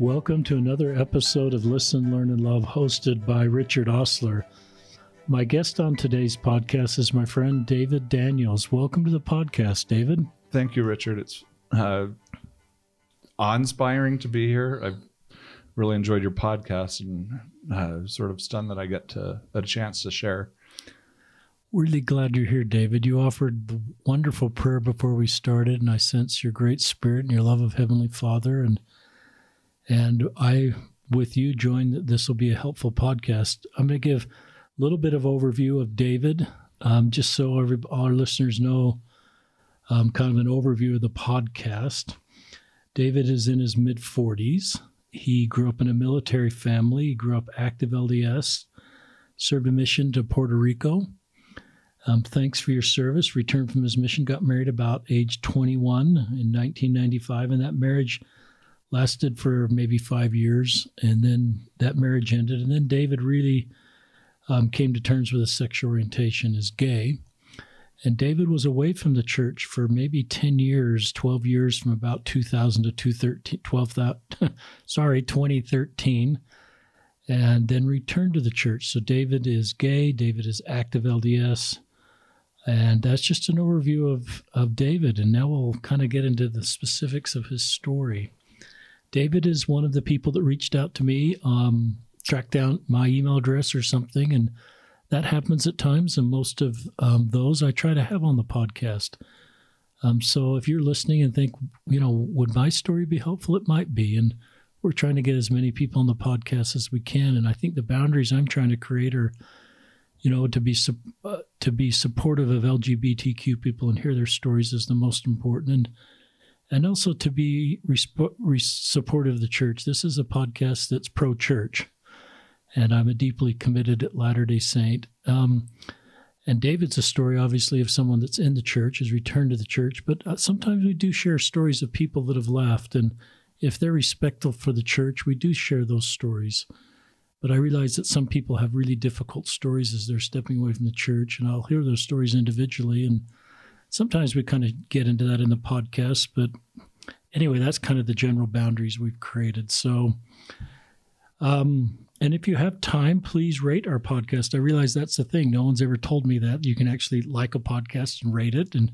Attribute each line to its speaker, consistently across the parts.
Speaker 1: Welcome to another episode of Listen, Learn, and Love, hosted by Richard Ostler. My guest on today's podcast is my friend David Daniels. Welcome to the podcast, David.
Speaker 2: Thank you, Richard. It's uh, awe-inspiring to be here. I've really enjoyed your podcast and uh, sort of stunned that I get to a chance to share.
Speaker 1: Really glad you're here, David. You offered the wonderful prayer before we started, and I sense your great spirit and your love of Heavenly Father. And and I, with you, join this will be a helpful podcast. I'm going to give a little bit of overview of David, um, just so every, our listeners know um, kind of an overview of the podcast. David is in his mid 40s. He grew up in a military family. He grew up active LDS, served a mission to Puerto Rico. Um, thanks for your service. Returned from his mission, got married about age 21 in 1995, and that marriage lasted for maybe five years, and then that marriage ended. And then David really um, came to terms with his sexual orientation as gay. And David was away from the church for maybe 10 years, 12 years from about 2000 to 2013, 12, sorry, 2013, and then returned to the church. So David is gay, David is active LDS. And that's just an overview of, of David. And now we'll kind of get into the specifics of his story. David is one of the people that reached out to me, um, tracked down my email address or something, and that happens at times. And most of um, those I try to have on the podcast. Um, so if you're listening and think, you know, would my story be helpful? It might be. And we're trying to get as many people on the podcast as we can. And I think the boundaries I'm trying to create are, you know, to be uh, to be supportive of LGBTQ people and hear their stories is the most important. And and also to be resp- re- supportive of the church. This is a podcast that's pro church, and I'm a deeply committed Latter day Saint. Um, and David's a story, obviously, of someone that's in the church, has returned to the church, but uh, sometimes we do share stories of people that have left. And if they're respectful for the church, we do share those stories. But I realize that some people have really difficult stories as they're stepping away from the church, and I'll hear those stories individually and sometimes we kind of get into that in the podcast, but anyway, that's kind of the general boundaries we've created. So, um, and if you have time, please rate our podcast. I realize that's the thing. No one's ever told me that you can actually like a podcast and rate it. And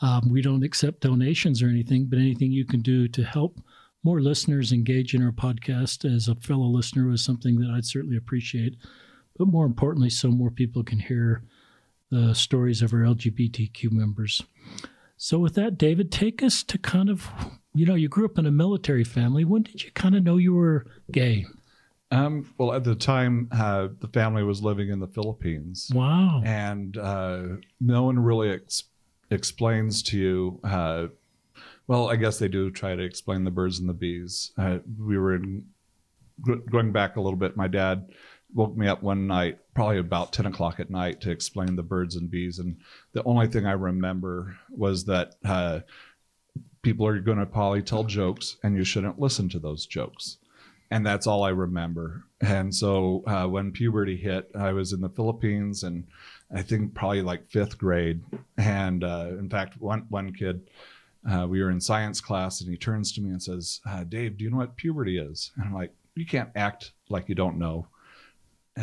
Speaker 1: um, we don't accept donations or anything, but anything you can do to help more listeners engage in our podcast as a fellow listener was something that I'd certainly appreciate. But more importantly, so more people can hear the stories of our LGBTQ members. So, with that, David, take us to kind of, you know, you grew up in a military family. When did you kind of know you were gay?
Speaker 2: Um, well, at the time, uh, the family was living in the Philippines.
Speaker 1: Wow.
Speaker 2: And uh, no one really ex- explains to you. Uh, well, I guess they do try to explain the birds and the bees. Uh, we were in, going back a little bit. My dad woke me up one night, probably about 10 o'clock at night, to explain the birds and bees. And the only thing I remember was that uh, people are going to probably tell jokes and you shouldn't listen to those jokes. And that's all I remember. And so uh, when puberty hit, I was in the Philippines and I think probably like fifth grade. And uh, in fact, one, one kid, uh, we were in science class and he turns to me and says, uh, Dave, do you know what puberty is? And I'm like, you can't act like you don't know.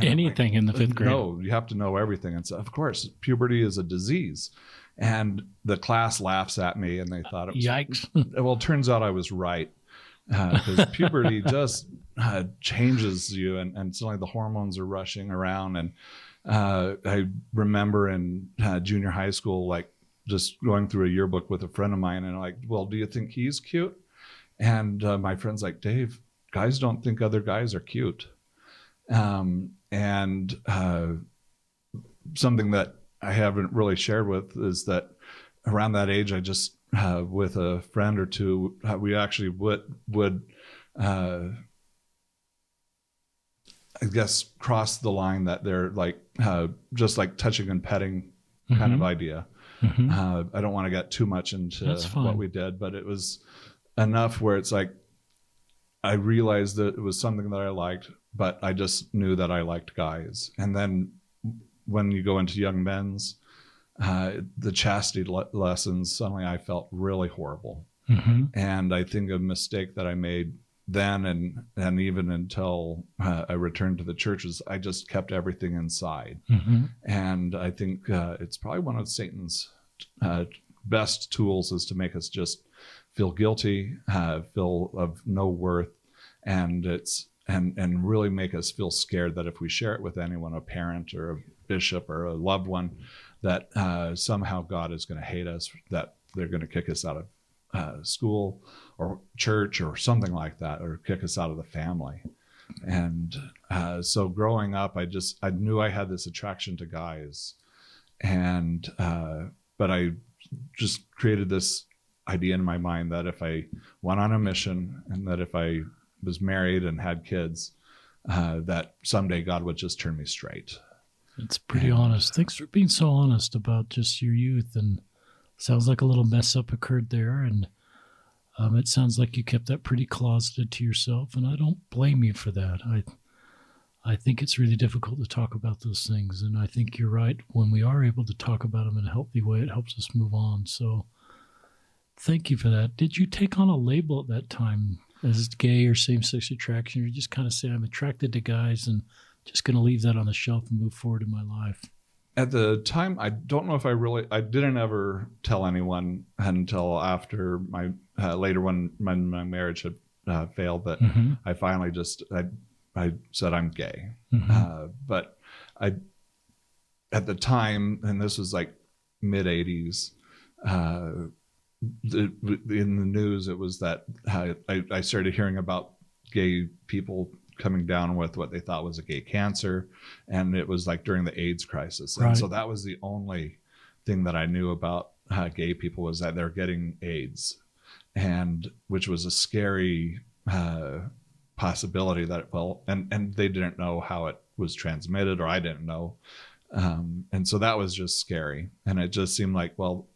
Speaker 1: Anything like, in the fifth grade.
Speaker 2: No, you have to know everything. And so, of course, puberty is a disease. And the class laughs at me, and they thought it was.
Speaker 1: Yikes.
Speaker 2: well, turns out I was right. Because uh, puberty just uh, changes you, and, and suddenly the hormones are rushing around. And uh, I remember in uh, junior high school, like just going through a yearbook with a friend of mine, and like, well, do you think he's cute? And uh, my friend's like, Dave, guys don't think other guys are cute. Um, and uh, something that I haven't really shared with is that around that age, I just uh, with a friend or two, uh, we actually would would uh, I guess cross the line that they're like uh, just like touching and petting kind mm-hmm. of idea. Mm-hmm. Uh, I don't want to get too much into what we did, but it was enough where it's like I realized that it was something that I liked, but I just knew that I liked guys. And then when you go into young men's, uh, the chastity le- lessons, suddenly I felt really horrible. Mm-hmm. And I think a mistake that I made then and and even until uh, I returned to the churches, I just kept everything inside.
Speaker 1: hmm
Speaker 2: And I think uh, it's probably one of Satan's uh, best tools is to make us just feel guilty, uh, feel of no worth, and it's and and really make us feel scared that if we share it with anyone, a parent or a bishop or a loved one, that uh, somehow God is going to hate us, that they're going to kick us out of uh, school or church or something like that, or kick us out of the family. And uh, so growing up, I just I knew I had this attraction to guys, and uh, but I just created this idea in my mind that if I went on a mission and that if I was married and had kids, uh, that someday God would just turn me straight.
Speaker 1: It's pretty honest. Thanks for being so honest about just your youth. And sounds like a little mess up occurred there. And um, it sounds like you kept that pretty closeted to yourself. And I don't blame you for that. I, I think it's really difficult to talk about those things. And I think you're right. When we are able to talk about them in a healthy way, it helps us move on. So thank you for that. Did you take on a label at that time as gay or same sex attraction? Or you just kind of say, I'm attracted to guys and just going to leave that on the shelf and move forward in my life?
Speaker 2: At the time, I don't know if I really, I didn't ever tell anyone until after my uh, later when my, my marriage had uh, failed that
Speaker 1: Mm-hmm.
Speaker 2: I finally just I I said I'm gay.
Speaker 1: Mhm.
Speaker 2: Uh, but I at the time, and this was like mid '80s. The, in the news, it was that I, I started hearing about gay people coming down with what they thought was a gay cancer, and it was like during the AIDS crisis, and so that was the only thing that I knew about uh, gay people was that they're getting AIDS, and which was a scary uh, possibility that well, and and they didn't know how it was transmitted, or I didn't know, um, and so that was just scary, and it just seemed like well,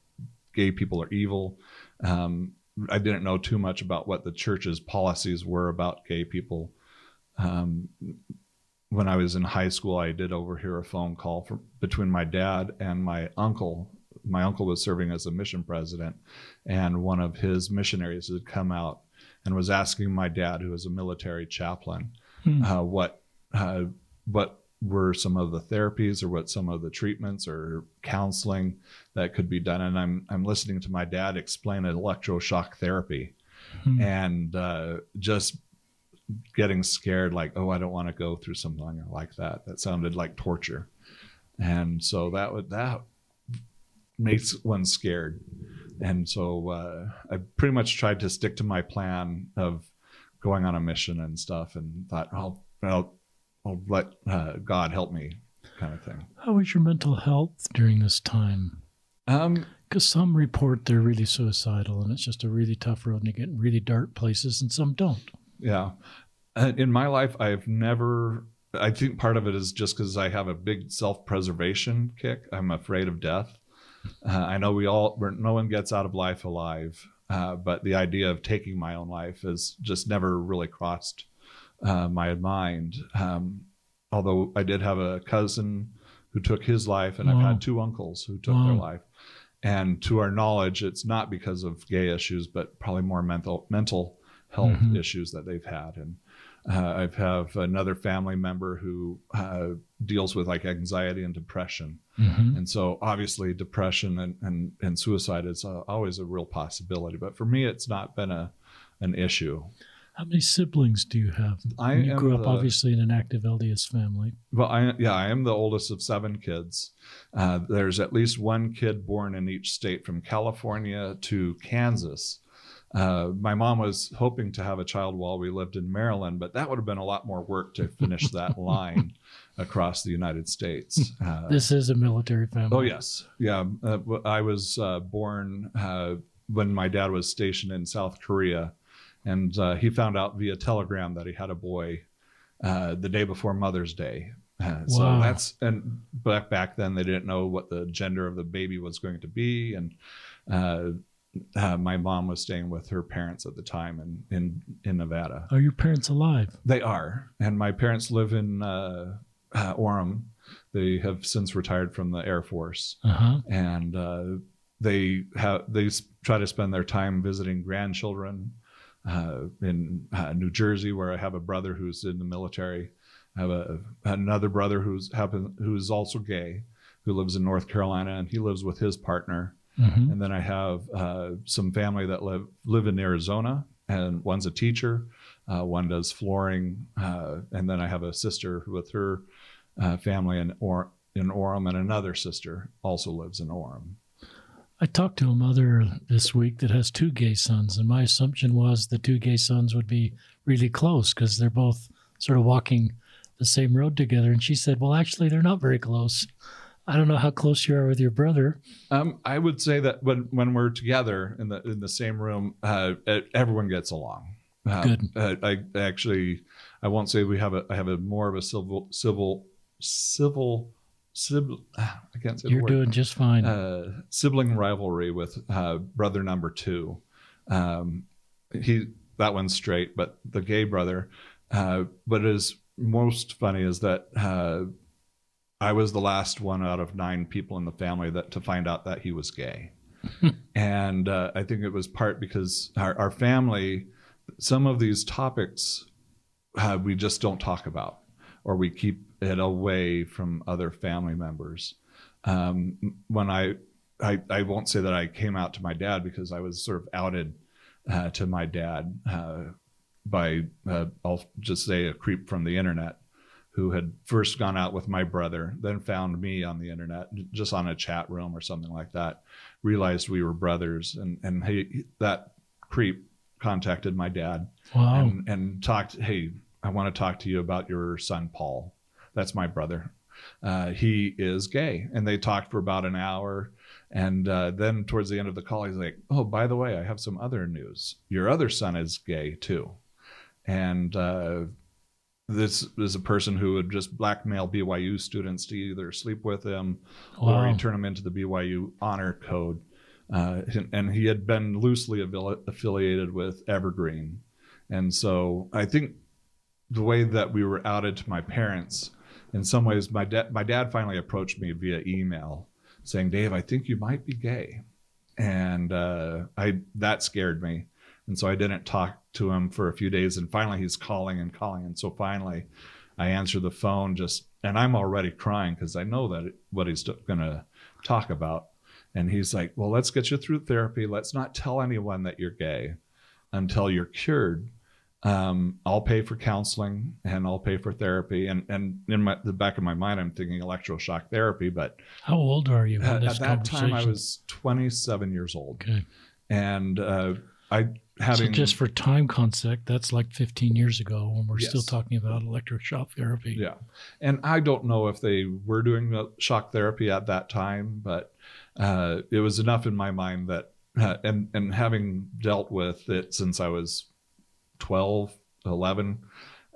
Speaker 2: gay people are evil. Um, I didn't know too much about what the church's policies were about gay people. Um, when I was in high school, I did overhear a phone call from, between my dad and my uncle. My uncle was serving as a mission president, and one of his missionaries had come out and was asking my dad, who was a military chaplain,
Speaker 1: Hmm.
Speaker 2: uh, what uh, what were some of the therapies or what some of the treatments or counseling that could be done. And I'm I'm listening to my dad explain electroshock therapy,
Speaker 1: Hmm.
Speaker 2: and uh, just getting scared like oh i don't want to go through something like that that sounded like torture and so that would that makes one scared and so uh, i pretty much tried to stick to my plan of going on a mission and stuff and thought i'll i'll, I'll let uh, god help me kind of thing
Speaker 1: How was your mental health during this time?
Speaker 2: um
Speaker 1: Because some report they're really suicidal and it's just a really tough road and you get in really dark places, and some don't.
Speaker 2: Yeah. In my life, I've never, I think part of it is just because I have a big self preservation kick. I'm afraid of death. Uh, I know we all, we're, no one gets out of life alive, uh, but the idea of taking my own life has just never really crossed uh, my mind. Um, although I did have a cousin who took his life, and I've had two uncles who took their life. And to our knowledge, it's not because of gay issues, but probably more mental mental health
Speaker 1: Mhm.
Speaker 2: issues that they've had. And uh, I have another family member who uh, deals with like anxiety and depression.
Speaker 1: Mm-hmm.
Speaker 2: And so obviously depression and, and, and suicide is uh, always a real possibility. But for me, it's not been a, an issue.
Speaker 1: How many siblings do you have?
Speaker 2: I
Speaker 1: you grew up
Speaker 2: the-
Speaker 1: obviously in an active LDS family.
Speaker 2: Well, I, yeah, I am the oldest of seven kids. Uh, there's at least one kid born in each state from California to Kansas. Uh, my mom was hoping to have a child while we lived in Maryland, but that would have been a lot more work to finish that line across the United States. Uh,
Speaker 1: This is a military family.
Speaker 2: Oh yes, yeah. Uh, I was uh, born uh, when my dad was stationed in South Korea, and uh, he found out via telegram that he had a boy uh, the day before Mother's Day. Uh, So that's and back back then they didn't know what the gender of the baby was going to be, and uh, uh, my mom was staying with her parents at the time in in in Nevada.
Speaker 1: Are your parents alive?
Speaker 2: They are, and my parents live in uh, uh, Orem. They have since retired from the Air Force
Speaker 1: Uh huh.
Speaker 2: and uh, they have they try to spend their time visiting grandchildren uh, in uh, New Jersey, where I have a brother who's in the military. I have a, another brother who's happen, who's also gay, who lives in North Carolina, and he lives with his partner.
Speaker 1: Mhm.
Speaker 2: And then I have uh, some family that live live in Arizona, and one's a teacher, uh, one does flooring, uh, and then I have a sister with her uh, family in or in Orem, and another sister also lives in Orem.
Speaker 1: I talked to a mother this week that has two gay sons, and my assumption was the two gay sons would be really close because they're both sort of walking the same road together. And she said, Well, actually, they're not very close. I don't know how close you are with your brother.
Speaker 2: Um, I would say that when when we're together in the in the same room, uh, everyone gets along. Uh,
Speaker 1: Good.
Speaker 2: Uh, I actually, I won't say we have a I have a more of a civil civil civil civil. I can't say
Speaker 1: You're
Speaker 2: word.
Speaker 1: doing just fine.
Speaker 2: uh, sibling rivalry with uh, brother number two. Um, he that one's straight, but the gay brother. Uh, what is most funny is that uh, I was the last one out of nine people in the family that to find out that he was gay, and uh, I think it was part because our, our family, some of these topics, uh, we just don't talk about, or we keep it away from other family members um, when I, I I won't say that I came out to my dad because I was sort of outed uh, to my dad uh, by uh, I'll just say a creep from the internet who had first gone out with my brother, then found me on the internet, just on a chat room or something like that. Realized we were brothers, and and he, that creep contacted my dad
Speaker 1: wow.
Speaker 2: and, and talked. Hey, I want to talk to you about your son Paul. That's my brother. Uh, he is gay, and they talked for about an hour. And uh, then towards the end of the call, he's like, "Oh, by the way, I have some other news. Your other son is gay too." And uh, this is a person who would just blackmail BYU students to either sleep with him or
Speaker 1: Wow.
Speaker 2: he turn them into the BYU honor code. Uh, and, and he had been loosely affili- affiliated with Evergreen. And so I think the way that we were outed to my parents, in some ways, my, dad my dad finally approached me via email saying, Dave, I think you might be gay. And uh, I that scared me. And so I didn't talk to him for a few days. And finally, he's calling and calling. And so finally, I answer the phone just, and I'm already crying because I know that it, what he's going to talk about. And he's like, Well, let's get you through therapy. Let's not tell anyone that you're gay until you're cured. Um, I'll pay for counseling and I'll pay for therapy. And and in my, the back of my mind, I'm thinking electroshock therapy. But
Speaker 1: How old are you?
Speaker 2: at, at that time, I was 27 years old,
Speaker 1: Okay.
Speaker 2: and uh, I
Speaker 1: So
Speaker 2: having
Speaker 1: just for time concept, that's like 15 years ago when we're still talking about electric shock therapy.
Speaker 2: Yeah. And I don't know if they were doing the shock therapy at that time, but uh, it was enough in my mind that, uh, and, and having dealt with it since I was 12, 11,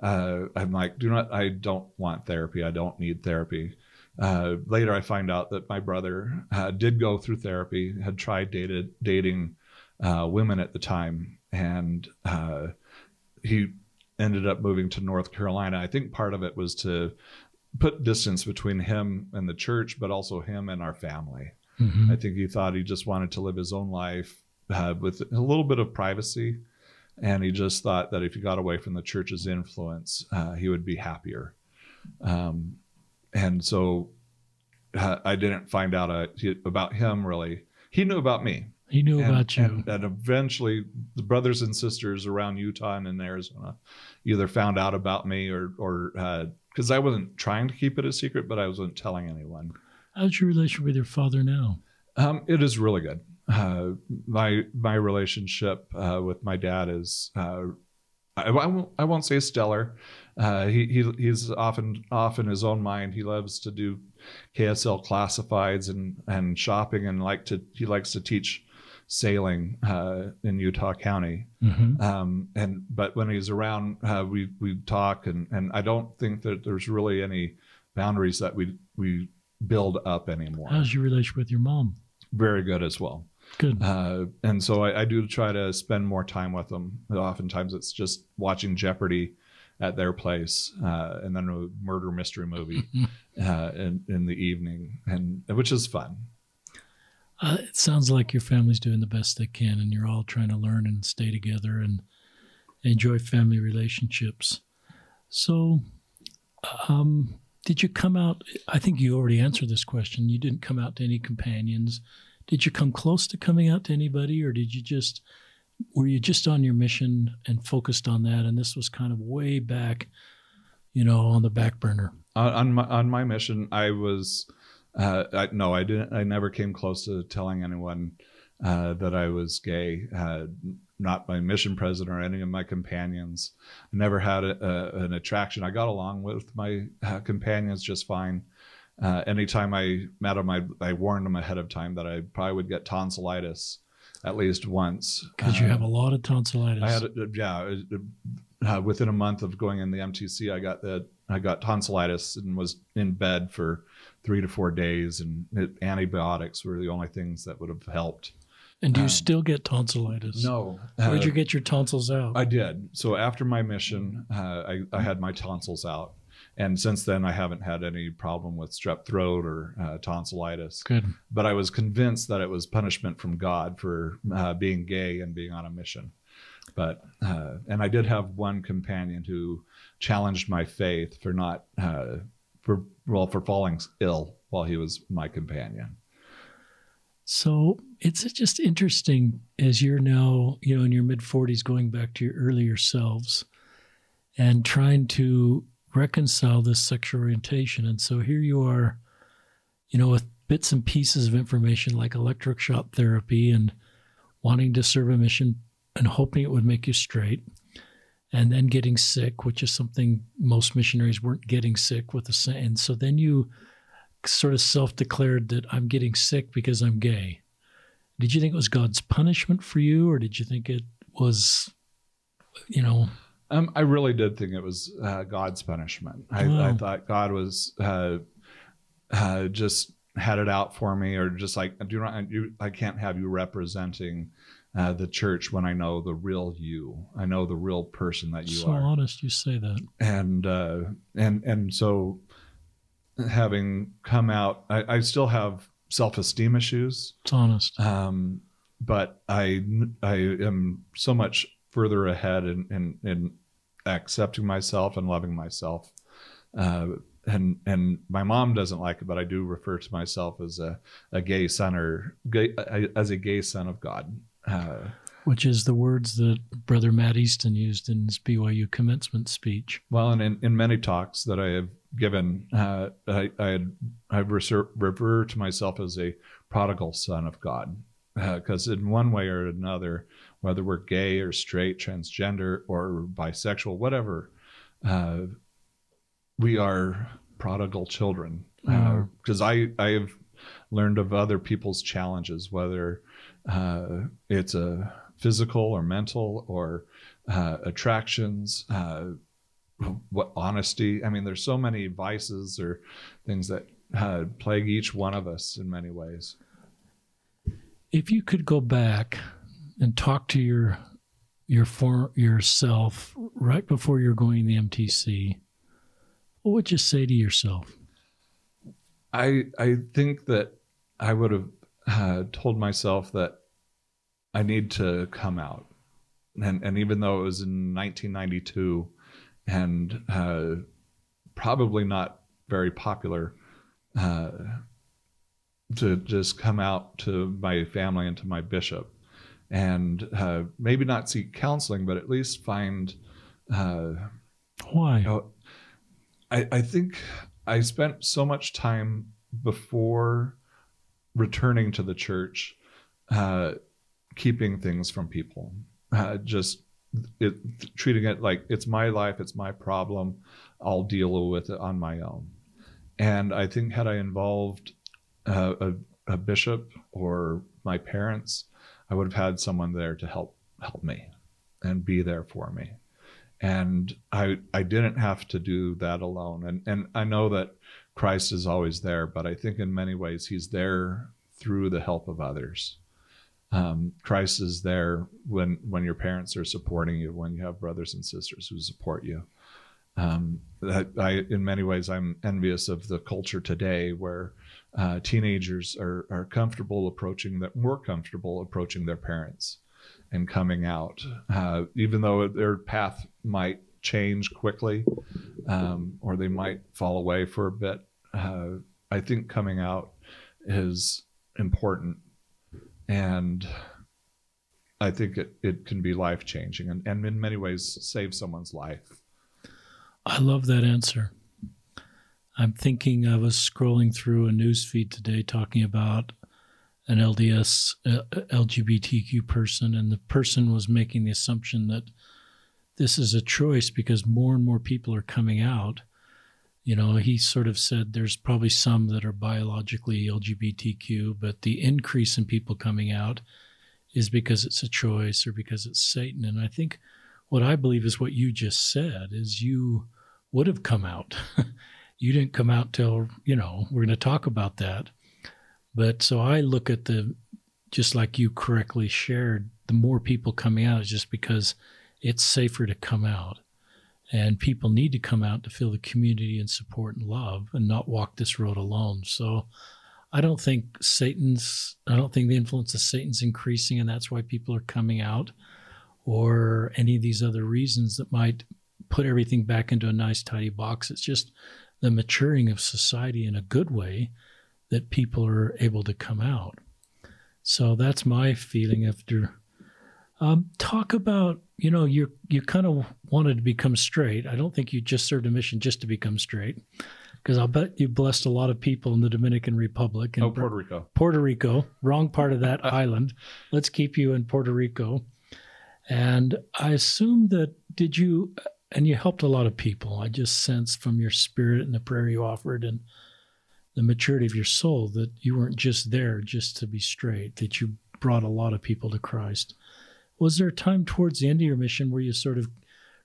Speaker 2: uh, I'm like, do not, I don't want therapy. I don't need therapy. Uh, later, I find out that my brother uh, did go through therapy, had tried dated, dating uh, women at the time, and uh, he ended up moving to North Carolina. I think part of it was to put distance between him and the church, but also him and our family.
Speaker 1: Mhm.
Speaker 2: I think he thought he just wanted to live his own life uh, with a little bit of privacy. And he just thought that if he got away from the church's influence, uh, he would be happier. Um, and so uh, I didn't find out uh, he- about him really. He knew about me.
Speaker 1: He knew
Speaker 2: And-
Speaker 1: about you.
Speaker 2: And, and eventually, the brothers and sisters around Utah and in Arizona either found out about me or, or because I wasn't trying to keep it a secret, but I wasn't telling anyone.
Speaker 1: How's your relationship with your father now?
Speaker 2: Um, it is really good. Uh, my my relationship uh, with my dad is uh, I, I won't I won't say stellar. Uh, he, he he's often off in his own mind. He loves to do KSL classifieds and and shopping and like to he likes to teach sailing uh, in Utah County.
Speaker 1: hmm
Speaker 2: Um, and but when he's around, uh, we we talk and and I don't think that there's really any boundaries that we we build up anymore.
Speaker 1: How's your relationship with your mom?
Speaker 2: Very good as well.
Speaker 1: Good.
Speaker 2: Uh, and so I, I do try to spend more time with them. Oftentimes it's just watching Jeopardy at their place, uh, and then a murder mystery movie uh, in in the evening, and which is fun.
Speaker 1: Uh, it sounds like your family's doing the best they can, and you're all trying to learn and stay together. And enjoy family relationships. So, um, did you come out? I think you already answered this question. You didn't come out to any companions. Did you come close to coming out to anybody, or did you just were you just on your mission and focused on that? And this was kind of way back, you know, on the back burner.
Speaker 2: On, my on my mission, I was uh, I, no, I didn't. I never came close to telling anyone uh, that I was gay. Uh, not my mission president or any of my companions. I never had a, a, an attraction. I got along with my uh, companions just fine. Uh, anytime I met him, I, I warned him ahead of time that I probably would get tonsillitis at least once.
Speaker 1: Because you have a lot of tonsillitis.
Speaker 2: I had, yeah, uh, within a month of going in the MTC, I got the I got tonsillitis and was in bed for three to four days, and it, antibiotics were the only things that would have helped.
Speaker 1: And do you um, still get tonsillitis?
Speaker 2: No.
Speaker 1: Where'd uh, you get your tonsils out?
Speaker 2: I did. So after my mission, uh, I, I, had my tonsils out. And since then, I haven't had any problem with strep throat or uh, tonsillitis.
Speaker 1: Good.
Speaker 2: But I was convinced that it was punishment from God for uh, being gay and being on a mission. But, uh, and I did have one companion who challenged my faith for not, uh, for, well, for falling ill while he was my companion.
Speaker 1: So it's just interesting as you're now, you know, in your mid 40s, going back to your earlier selves and trying to reconcile this sexual orientation. And so here you are, you know, with bits and pieces of information like electric shock therapy and wanting to serve a mission and hoping it would make you straight. And then getting sick, which is something most missionaries weren't getting sick with the same. and so then you sort of self declared that I'm getting sick because I'm gay. Did you think it was God's punishment for you, or did you think it was, you know?
Speaker 2: Um, I really did think it was uh, God's punishment. I, oh. I, thought God was uh, uh, just had it out for me, or just like, do not, you, I can't have you representing uh, the church when I know the real you. I know the real person that you
Speaker 1: so
Speaker 2: are.
Speaker 1: So honest, you say that.
Speaker 2: And uh, and and so having come out, I, I still have self esteem issues.
Speaker 1: It's honest.
Speaker 2: Um, but I I am so much further ahead in in, in accepting myself and loving myself. Uh, and and my mom doesn't like it, but I do refer to myself as a, a gay son or gay, as a gay son of God. Uh,
Speaker 1: which is the words that Brother Matt Easton used in his BYU commencement speech.
Speaker 2: Well, and in, in many talks that I have given, uh, I, I, had, I refer to myself as a prodigal son of God. Because uh, in one way or another, whether we're gay or straight, transgender or bisexual, whatever, uh, we are prodigal children. Because uh, mm-hmm. I, I have learned of other people's challenges, whether uh, it's a physical or mental or uh, attractions, uh, what honesty. I mean, there's so many vices or things that uh, plague each one of us in many ways.
Speaker 1: If you could go back and talk to your your for yourself right before you're going to the MTC, what would you say to yourself?
Speaker 2: I I think that I would have uh, told myself that I need to come out, and and even though it was in 1992, and uh, probably not very popular, uh, to just come out to my family and to my bishop, and uh, maybe not seek counseling, but at least find uh,
Speaker 1: why.
Speaker 2: You know, I I think I spent so much time before returning to the church uh, keeping things from people, uh, just it, treating it like it's my life, it's my problem. I'll deal with it on my own. And I think had I involved uh, a, a bishop or my parents, I would have had someone there to help help me and be there for me. And I I didn't have to do that alone. And and I know that Christ is always there, but I think in many ways he's there through the help of others um, Christ is there when when your parents are supporting you, when you have brothers and sisters who support you. Um, I, I, in many ways, I'm envious of the culture today where uh, teenagers are, are comfortable approaching that more comfortable approaching their parents and coming out, uh, even though their path might change quickly um, or they might fall away for a bit. Uh, I think coming out is important. And I think it, it can be life changing and, and in many ways save someone's life.
Speaker 1: I love that answer. I'm thinking I was scrolling through a news feed today talking about an LDS uh, LGBTQ person, and the person was making the assumption that this is a choice because more and more people are coming out. You know, he sort of said there's probably some that are biologically LGBTQ, but the increase in people coming out is because it's a choice or because it's Satan. And I think what I believe is what you just said is you would have come out. you didn't come out till, you know, we're going to talk about that. But so I look at the, just like you correctly shared, the more people coming out is just because it's safer to come out. And people need to come out to feel the community and support and love and not walk this road alone. So I don't think Satan's, I don't think the influence of Satan's increasing and that's why people are coming out or any of these other reasons that might put everything back into a nice, tidy box. It's just the maturing of society in a good way that people are able to come out. So that's my feeling after. Um, talk about you know you you kind of wanted to become straight. I don't think you just served a mission just to become straight, because I'll bet you blessed a lot of people in the Dominican Republic and
Speaker 2: oh, Puerto Rico.
Speaker 1: Puerto Rico, wrong part of that island. Let's keep you in Puerto Rico. And I assume that did you and you helped a lot of people. I just sense from your spirit and the prayer you offered and the maturity of your soul that you weren't just there just to be straight, that you brought a lot of people to Christ. Was there a time towards the end of your mission where you sort of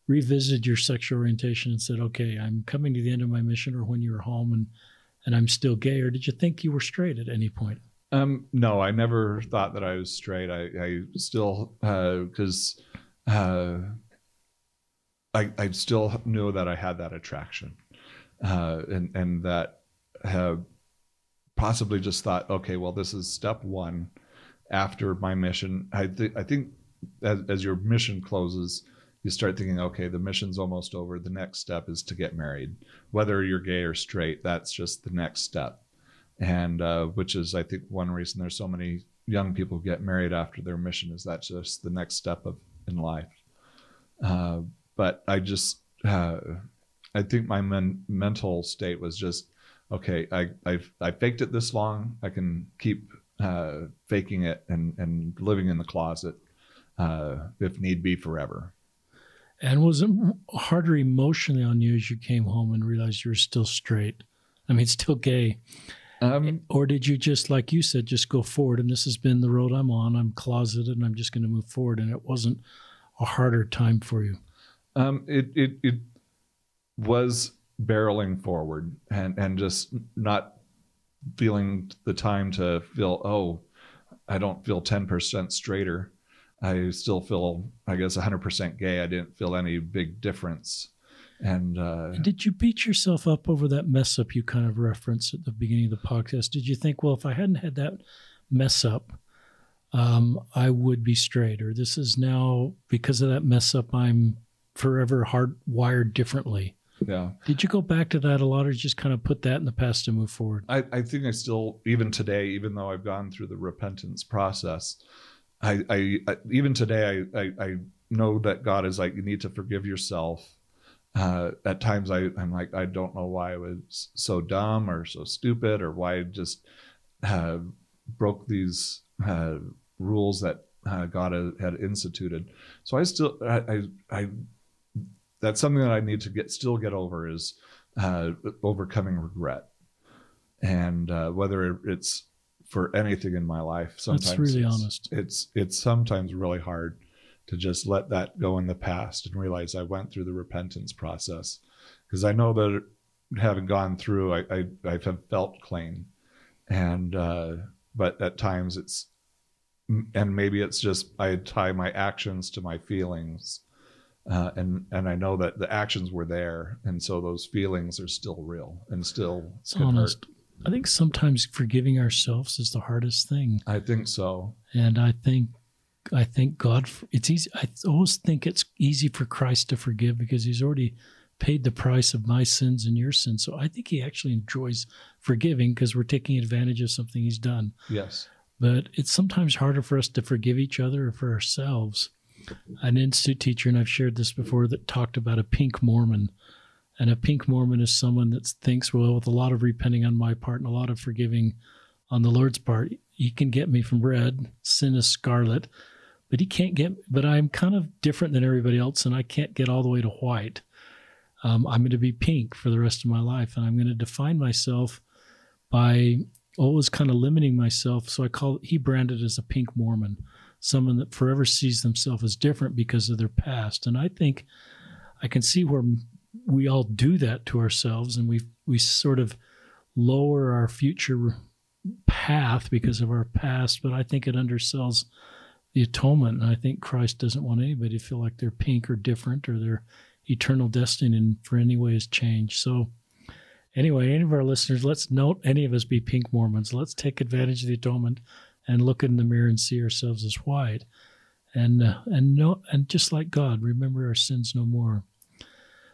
Speaker 1: revisited your sexual orientation and said, okay, I'm coming to the end of my mission, or when you were home and, and I'm still gay, or did you think you were straight at any point?
Speaker 2: Um, no, I never thought that I was straight. I, I still, because uh, uh, I, I still knew that I had that attraction, uh, and and that have possibly just thought, okay, well, this is step one after my mission. I th- I think as, as your mission closes, you start thinking, okay, the mission's almost over. The next step is to get married, whether you're gay or straight. That's just the next step, and uh, which is, I think, one reason there's so many young people get married after their mission is that just the next step of in life. Uh, but I just, uh, I think my men- mental state was just, okay, I, I've, I faked it this long. I can keep uh, faking it and, and living in the closet uh, if need be forever.
Speaker 1: And was it harder emotionally on you as you came home and realized you were still straight? I mean, still gay. Um, or did you just, like you said, just go forward? And this has been the road I'm on. I'm closeted and I'm just going to move forward. And it wasn't a harder time for you.
Speaker 2: Um, it, it, it was barreling forward and, and just not feeling the time to feel, oh, I don't feel 10% straighter. I still feel, I guess, 100% gay. I didn't feel any big difference. And, uh,
Speaker 1: did you beat yourself up over that mess up you kind of referenced at the beginning of the podcast? Did you think, well, if I hadn't had that mess up, um, I would be straight, or this is now because of that mess up, I'm forever hardwired differently.
Speaker 2: Yeah.
Speaker 1: Did you go back to that a lot, or just kind of put that in the past to move forward?
Speaker 2: I, I think I still, even today, even though I've gone through the repentance process, I, I, I even today, I, I, I, know that God is like, you need to forgive yourself. Uh, at times, I, I'm like, I don't know why I was so dumb or so stupid, or why I just uh, broke these uh, rules that uh, God had instituted. So I still, I, I that's something that I need to get still get over is uh, overcoming regret, and uh, whether it's for anything in my life. Sometimes
Speaker 1: that's really
Speaker 2: it's,
Speaker 1: honest.
Speaker 2: It's it's sometimes really hard to just let that go in the past and realize I went through the repentance process because I know that having gone through, I I, I have felt clean, and uh, but at times it's and maybe it's just I tie my actions to my feelings uh, and and I know that the actions were there, and so those feelings are still real and still
Speaker 1: it's honest. Hurt. I think sometimes forgiving ourselves is the hardest thing.
Speaker 2: I think so,
Speaker 1: and I think I thank God. It's easy. I always think it's easy for Christ to forgive because He's already paid the price of my sins and your sins. So I think He actually enjoys forgiving because we're taking advantage of something He's done.
Speaker 2: Yes.
Speaker 1: But it's sometimes harder for us to forgive each other or for ourselves. An institute teacher, and I've shared this before, that talked about a pink Mormon. And a pink Mormon is someone that thinks, well, with a lot of repenting on my part and a lot of forgiving on the Lord's part, He can get me from red. Sin is scarlet, but He can't get. But I'm kind of different than everybody else, and I can't get all the way to white. Um, I'm going to be pink for the rest of my life, and I'm going to define myself by always kind of limiting myself. So I call he branded as a pink Mormon, someone that forever sees themselves as different because of their past. And I think I can see where we all do that to ourselves, and we we sort of lower our future path because of our past. But I think it undersells the atonement, and I think Christ doesn't want anybody to feel like they're pink or different or their eternal destiny and for any way has changed. So anyway, any of our listeners, let's note any of us be pink Mormons. Let's take advantage of the atonement and look in the mirror and see ourselves as white. And uh, and no and just like God, remember our sins no more.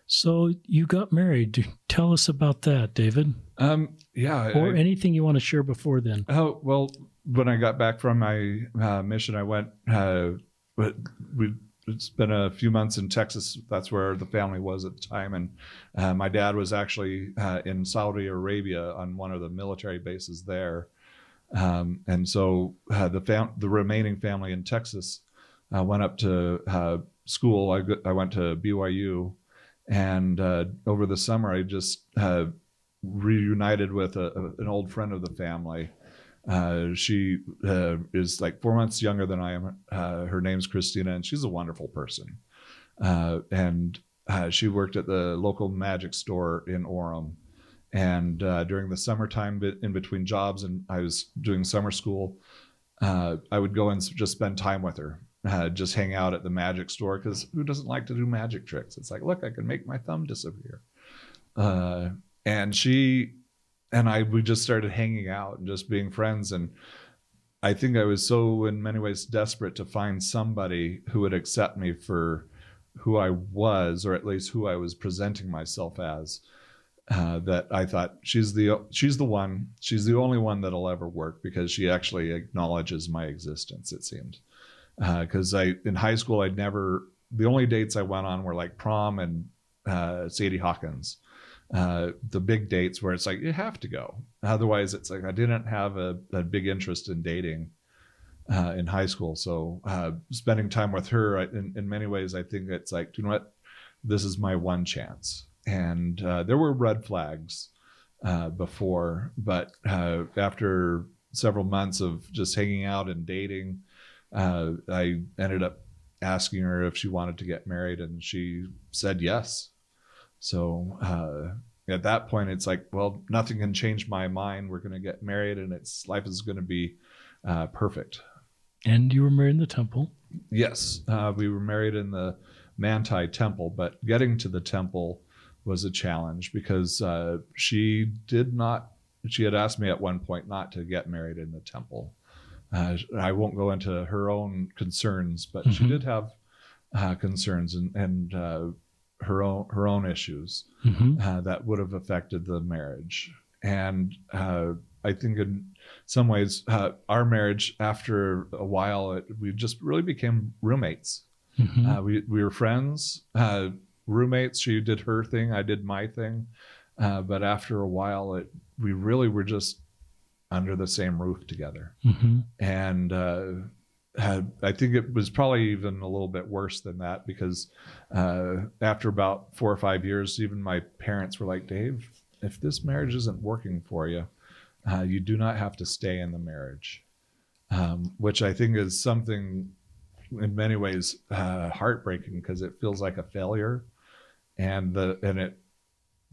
Speaker 1: So you got married. Tell us about that, David.
Speaker 2: Um, yeah.
Speaker 1: Or I, anything you want to share before then.
Speaker 2: Oh well, when I got back from my uh, mission, I went. Uh, we it's been a few months in Texas. That's where the family was at the time, and uh, my dad was actually uh, in Saudi Arabia on one of the military bases there. Um, and so uh, the fam- the remaining family in Texas uh, went up to uh, school. I, I went to BYU, and uh, over the summer I just reunited with a, a, an old friend of the family. Uh, she uh, is like four months younger than I am. Uh, her name's Christina, and she's a wonderful person. Uh, and uh, she worked at the local magic store in Orem. And uh, during the summertime, in between jobs, and I was doing summer school, uh, I would go and just spend time with her, uh, just hang out at the magic store. Because who doesn't like to do magic tricks? It's like, look, I can make my thumb disappear. Uh, and she and I we just started hanging out and just being friends and I think I was so in many ways desperate to find somebody who would accept me for who I was or at least who I was presenting myself as uh, that I thought she's the she's the one she's the only one that'll ever work because she actually acknowledges my existence it seemed because uh, I in high school I'd never the only dates I went on were like prom and uh, Sadie Hawkins uh, the big dates where it's like you have to go. Otherwise, it's like I didn't have a, a big interest in dating uh, in high school. So uh, spending time with her, in, in many ways, I think it's like, you know what, this is my one chance. And uh, there were red flags uh, before, but uh, after several months of just hanging out and dating, I ended up asking her if she wanted to get married, and she said yes. So uh, at that point, it's like, well, nothing can change my mind. We're going to get married, and it's life is going to be uh, perfect.
Speaker 1: And you were married in the temple.
Speaker 2: Yes, uh, we were married in the Manti Temple, but getting to the temple was a challenge because uh, she did not. She had asked me at one point not to get married in the temple. Uh, I won't go into her own concerns, but mm-hmm. she did have uh, concerns, and, and uh, her own her own issues mm-hmm. uh, that would have affected the marriage. And uh, I think in some ways, uh, our marriage after a while, it, we just really became roommates. Mm-hmm. Uh, we we were friends, uh, roommates. She did her thing, I did my thing. Uh, but after a while, it we really were just under the same roof together. Mm-hmm. And had I think it was probably even a little bit worse than that because uh, after about four or five years, even my parents were like, "Dave, if this marriage isn't working for you, uh, you do not have to stay in the marriage," um, which I think is something in many ways uh, heartbreaking because it feels like a failure, and the and it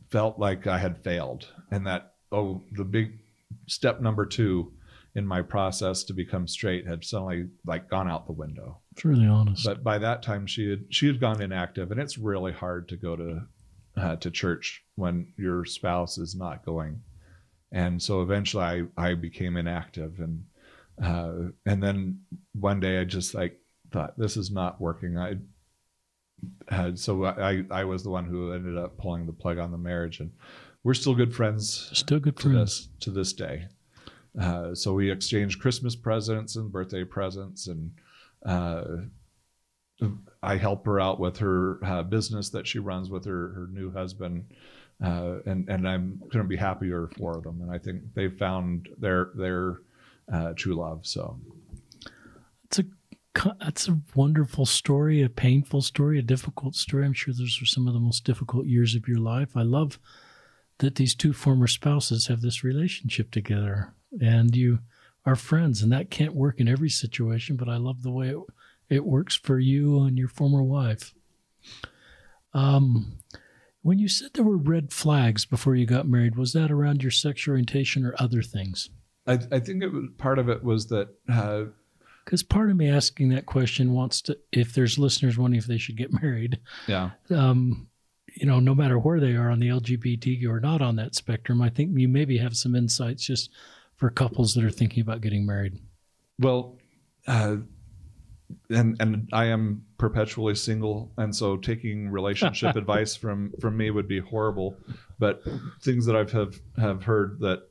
Speaker 2: felt like I had failed, and that oh the big step number two in my process to become straight had suddenly like gone out the window.
Speaker 1: It's really honest.
Speaker 2: But by that time, she had she had gone inactive, and it's really hard to go to uh, to church when your spouse is not going. And so eventually, I I became inactive, and uh, and then one day I just like thought this is not working. I had so I I was the one who ended up pulling the plug on the marriage, and we're still good friends.
Speaker 1: Still good
Speaker 2: to
Speaker 1: friends.
Speaker 2: this to this day. Uh, so we exchanged Christmas presents and birthday presents, and uh, I help her out with her uh, business that she runs with her her new husband, uh, and and I'm couldn't be happier for them. And I think they found their their uh, true love. So
Speaker 1: It's a that's a wonderful story, a painful story, a difficult story. I'm sure those were some of the most difficult years of your life. I love that these two former spouses have this relationship together, and you are friends, and that can't work in every situation. But I love the way it, it works for you and your former wife. Um, when you said there were red flags before you got married, was that around your sexual orientation or other things?
Speaker 2: I, I think it was part of it was that uh,
Speaker 1: Because part of me asking that question wants to, if there's listeners wondering if they should get married,
Speaker 2: yeah
Speaker 1: um, you know, no matter where they are on the LGBT or not on that spectrum, I think you maybe have some insights just for couples that are thinking about getting married.
Speaker 2: Well, uh, and and I am perpetually single, and so taking relationship advice from from me would be horrible. But things that I've have have heard that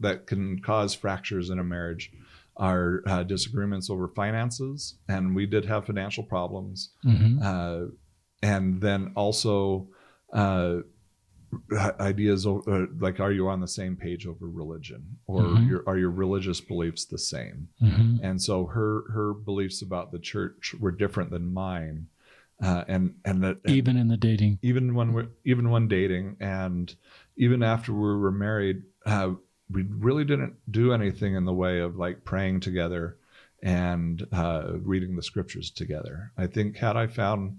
Speaker 2: that can cause fractures in a marriage are uh, disagreements over finances, and we did have financial problems,
Speaker 1: Mm-hmm.
Speaker 2: uh, and then also. Uh, ideas over, like are you on the same page over religion or
Speaker 1: Mhm.
Speaker 2: your, are your religious beliefs the same
Speaker 1: Mm-hmm.
Speaker 2: and so her her beliefs about the church were different than mine uh, and and that and
Speaker 1: Even in the dating.
Speaker 2: even when we even when dating and even after we were married uh, we really didn't do anything in the way of like praying together and uh, reading the scriptures together. I think had i found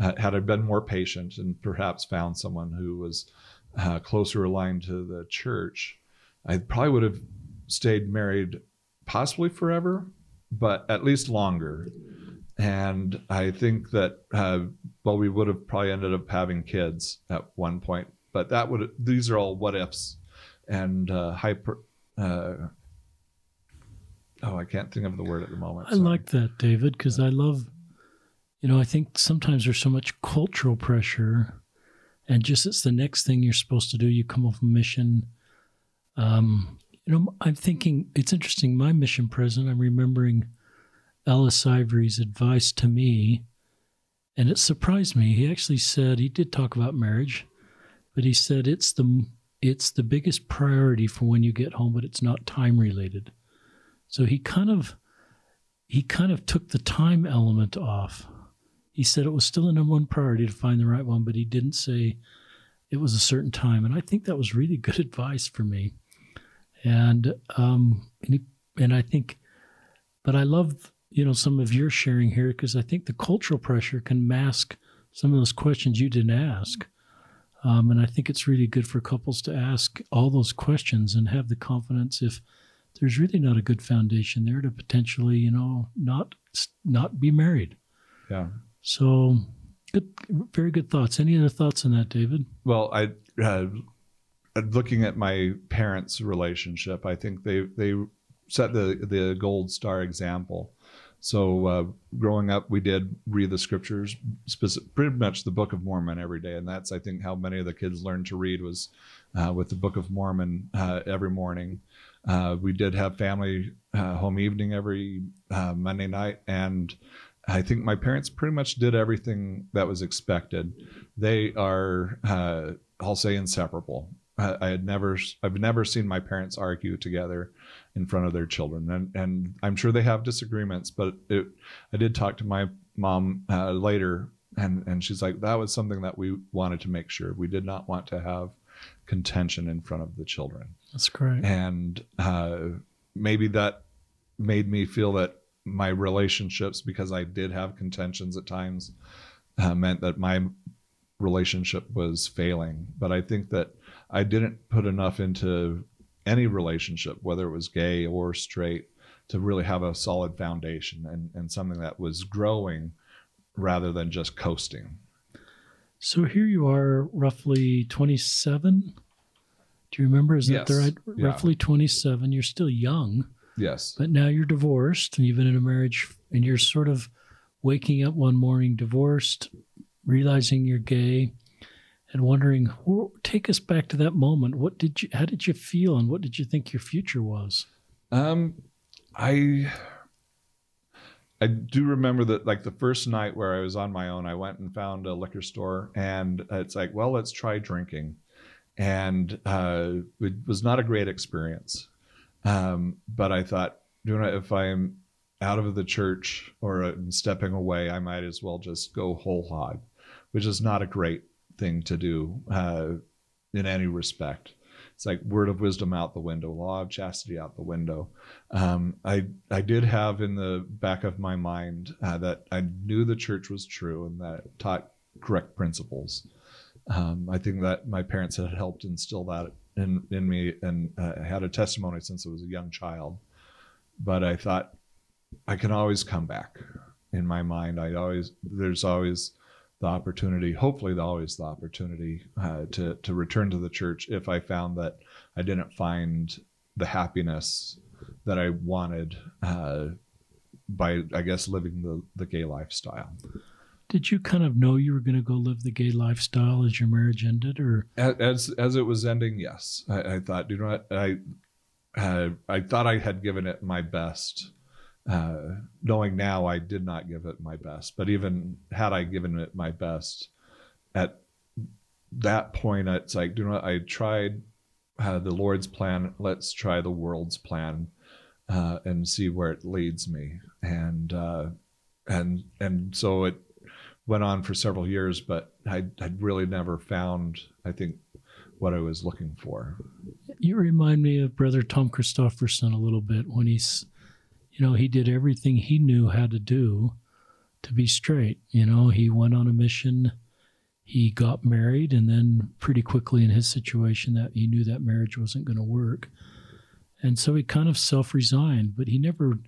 Speaker 2: uh, had i been more patient and perhaps found someone who was uh, closer aligned to the church i probably would have stayed married possibly forever but at least longer. And I think that uh, well, we would have probably ended up having kids at one point, but that would these are all what ifs and uh, hyper. Uh, oh, I can't think of the word at the moment.
Speaker 1: I
Speaker 2: sorry.
Speaker 1: like that, David, because I love, you know, I think sometimes there's so much cultural pressure, and just it's the next thing you're supposed to do. You come off a mission. Um, you know, I'm thinking it's interesting. My mission present, I'm remembering Ellis Ivory's advice to me, and it surprised me. He actually said he did talk about marriage, but he said it's the it's the biggest priority for when you get home, but it's not time related. So he kind of he kind of took the time element off. He said it was still a number one priority to find the right one, but he didn't say it was a certain time. And I think that was really good advice for me. And um, and, he, and I think, but I love you know some of your sharing here because I think the cultural pressure can mask some of those questions you didn't ask. Um, and I think it's really good for couples to ask all those questions and have the confidence if there's really not a good foundation there to potentially, you know, not not be married.
Speaker 2: Yeah.
Speaker 1: So, good, very good thoughts. Any other thoughts on that, David?
Speaker 2: Well, I uh, looking at my parents' relationship, I think they they set the the gold star example. So uh, growing up, we did read the scriptures, specific, pretty much the Book of Mormon every day, and that's I think how many of the kids learned to read was uh, with the Book of Mormon uh, every morning. Uh, we did have family uh, home evening every uh, Monday night, and I think my parents pretty much did everything that was expected. They are, I'll say, inseparable. I had never, I've never seen my parents argue together in front of their children, and and I'm sure they have disagreements. But it, I did talk to my mom uh, later, and and she's like, that was something that we wanted to make sure. We did not want to have contention in front of the children
Speaker 1: That's great.
Speaker 2: and uh, maybe that made me feel that my relationships because i did have contentions at times uh, meant that my relationship was failing but i think that i didn't put enough into any relationship whether it was gay or straight to really have a solid foundation and, and something that was growing rather than just coasting
Speaker 1: So here you are, roughly 27. Do you remember? Is that the
Speaker 2: Yes.
Speaker 1: right?
Speaker 2: Yeah.
Speaker 1: Roughly 27. You're still young,
Speaker 2: yes
Speaker 1: but now you're divorced and you've been in a marriage and you're sort of waking up one morning divorced, realizing you're gay, and wondering, take us back to that moment. What did you, how did you feel, and what did you think your future was?
Speaker 2: Um, I I do remember that like the first night where I was on my own, I went and found a liquor store, and it's like, well, let's try drinking, and uh, it was not a great experience. Um, but I thought, you know, if I'm out of the church or stepping away, I might as well just go whole hog, which is not a great thing to do uh, in any respect. It's like word of wisdom out the window, law of chastity out the window. Um, I I did have in the back of my mind uh, that I knew the church was true and that it taught correct principles. Um, I think that my parents had helped instill that in in me, and uh, had a testimony since I was a young child. But I thought I can always come back. In my mind, I always there's always the opportunity, hopefully always the opportunity uh, to to return to the church if I found that I didn't find the happiness that I wanted uh, by, I guess, living the the gay lifestyle.
Speaker 1: Did you kind of know you were going to go live the gay lifestyle as your marriage ended, or
Speaker 2: as as it was ending? Yes, I, I thought. You know what? I uh, I thought I had given it my best uh, knowing now I did not give it my best. But even had I given it my best, at that point, it's like, you know, I tried uh, the Lord's plan. Let's try the world's plan uh, and see where it leads me. And uh, and and so it went on for several years, but I had really never found, I think, what I was looking for.
Speaker 1: You remind me of Brother Tom Christofferson a little bit when he's you know, he did everything he knew how to do to be straight. You know, he went on a mission, he got married, and then pretty quickly in his situation that he knew that marriage wasn't going to work. And so he kind of self resigned, but he never,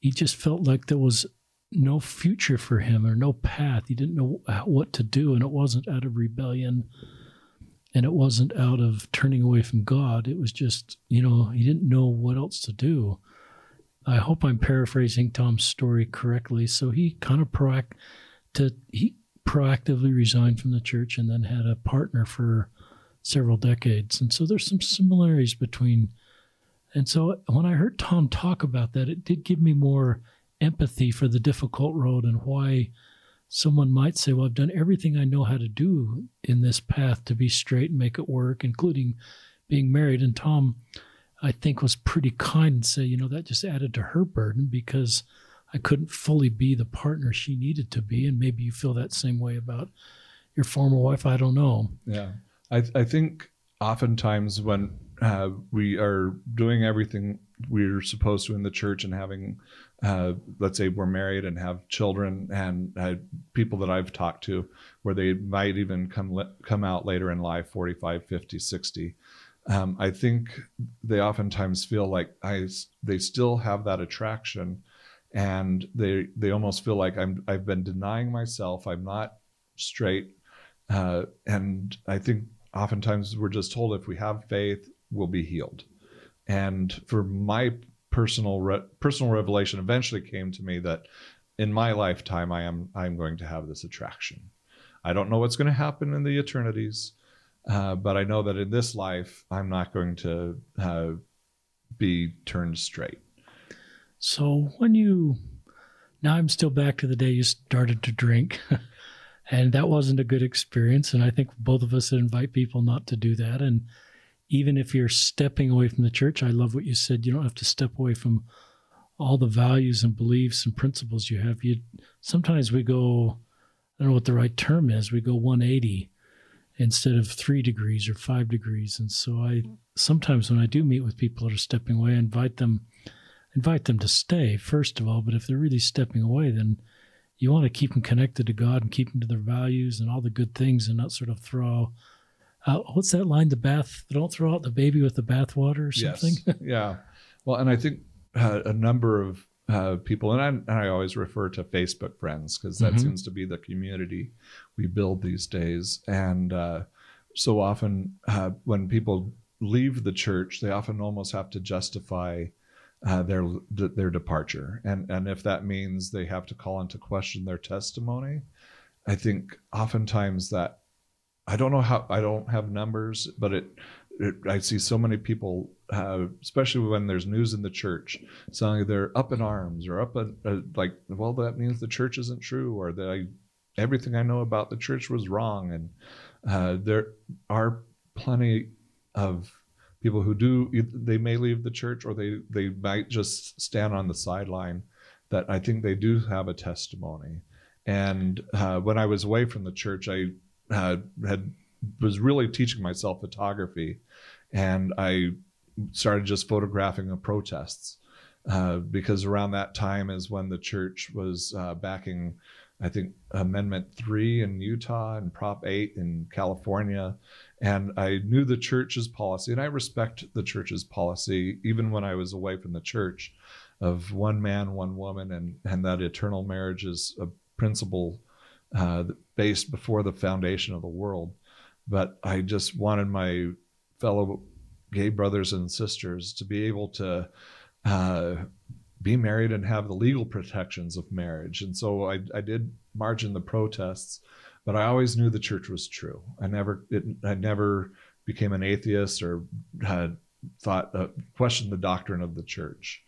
Speaker 1: he just felt like there was no future for him or no path. He didn't know what to do. And it wasn't out of rebellion and it wasn't out of turning away from God. It was just, you know, he didn't know what else to do. I hope I'm paraphrasing Tom's story correctly. So he kind of proact to he proactively resigned from the church and then had a partner for several decades. And so there's some similarities between. And so when I heard Tom talk about that, it did give me more empathy for the difficult road and why someone might say, Well, I've done everything I know how to do in this path to be straight and make it work, including being married. And Tom, I think was pretty kind and say, you know, that just added to her burden because I couldn't fully be the partner she needed to be. And maybe you feel that same way about your former wife. I don't know.
Speaker 2: Yeah. I, I think oftentimes when uh, we are doing everything we're supposed to in the church and having, uh, let's say we're married and have children and uh, people that I've talked to where they might even come, come out later in life, 45, 50, 60 um, I think they oftentimes feel like I they still have that attraction, and they they almost feel like I'm I've been denying myself. I'm not straight, uh, and I think oftentimes we're just told if we have faith, we'll be healed. And for my personal re- personal revelation, eventually came to me that in my lifetime I am I'm going to have this attraction. I don't know what's going to happen in the eternities. Uh, but I know that in this life, I'm not going to uh, be turned straight.
Speaker 1: So when you, now I'm still back to the day you started to drink, and that wasn't a good experience. And I think both of us invite people not to do that. And even if you're stepping away from the church, I love what you said. You don't have to step away from all the values and beliefs and principles you have. You sometimes we go, I don't know what the right term is. We go 180 instead of three degrees or five degrees. And so I sometimes when I do meet with people that are stepping away, I invite them invite them to stay first of all. But if they're really stepping away, then you want to keep them connected to God and keep them to their values and all the good things, and not sort of throw. out what's that line? The bath. Don't throw out the baby with the bathwater or something.
Speaker 2: Yes. yeah. Well, and I think uh, a number of uh, people, and I, and I, always refer to Facebook friends because that mm-hmm. seems to be the community we build these days. And uh, so often, uh, when people leave the church, they often almost have to justify uh, their their departure, and and if that means they have to call into question their testimony, I think oftentimes that I don't know how I don't have numbers, but it, it I see so many people, uh, especially when there's news in the church, saying they're up in arms or up in, uh, like, well, that means the church isn't true, or that I, everything I know about the church was wrong, and uh, there are plenty of people who do they may leave the church or they they might just stand on the sideline that i think they do have a testimony. And uh, when i was away from the church i uh, had was really teaching myself photography. And i started just photographing the protests uh, because around that time is when the church was uh, backing I think Amendment 3 in Utah and Prop 8 in California. And I knew the church's policy, and I respect the church's policy, even when I was away from the church, of one man, one woman, and, and that eternal marriage is a principle uh, based before the foundation of the world. But I just wanted my fellow gay brothers and sisters to be able to uh, be married and have the legal protections of marriage. And so I, I did march in the protests, but I always knew the church was true. I never, it, I never became an atheist or had thought, uh, questioned the doctrine of the church.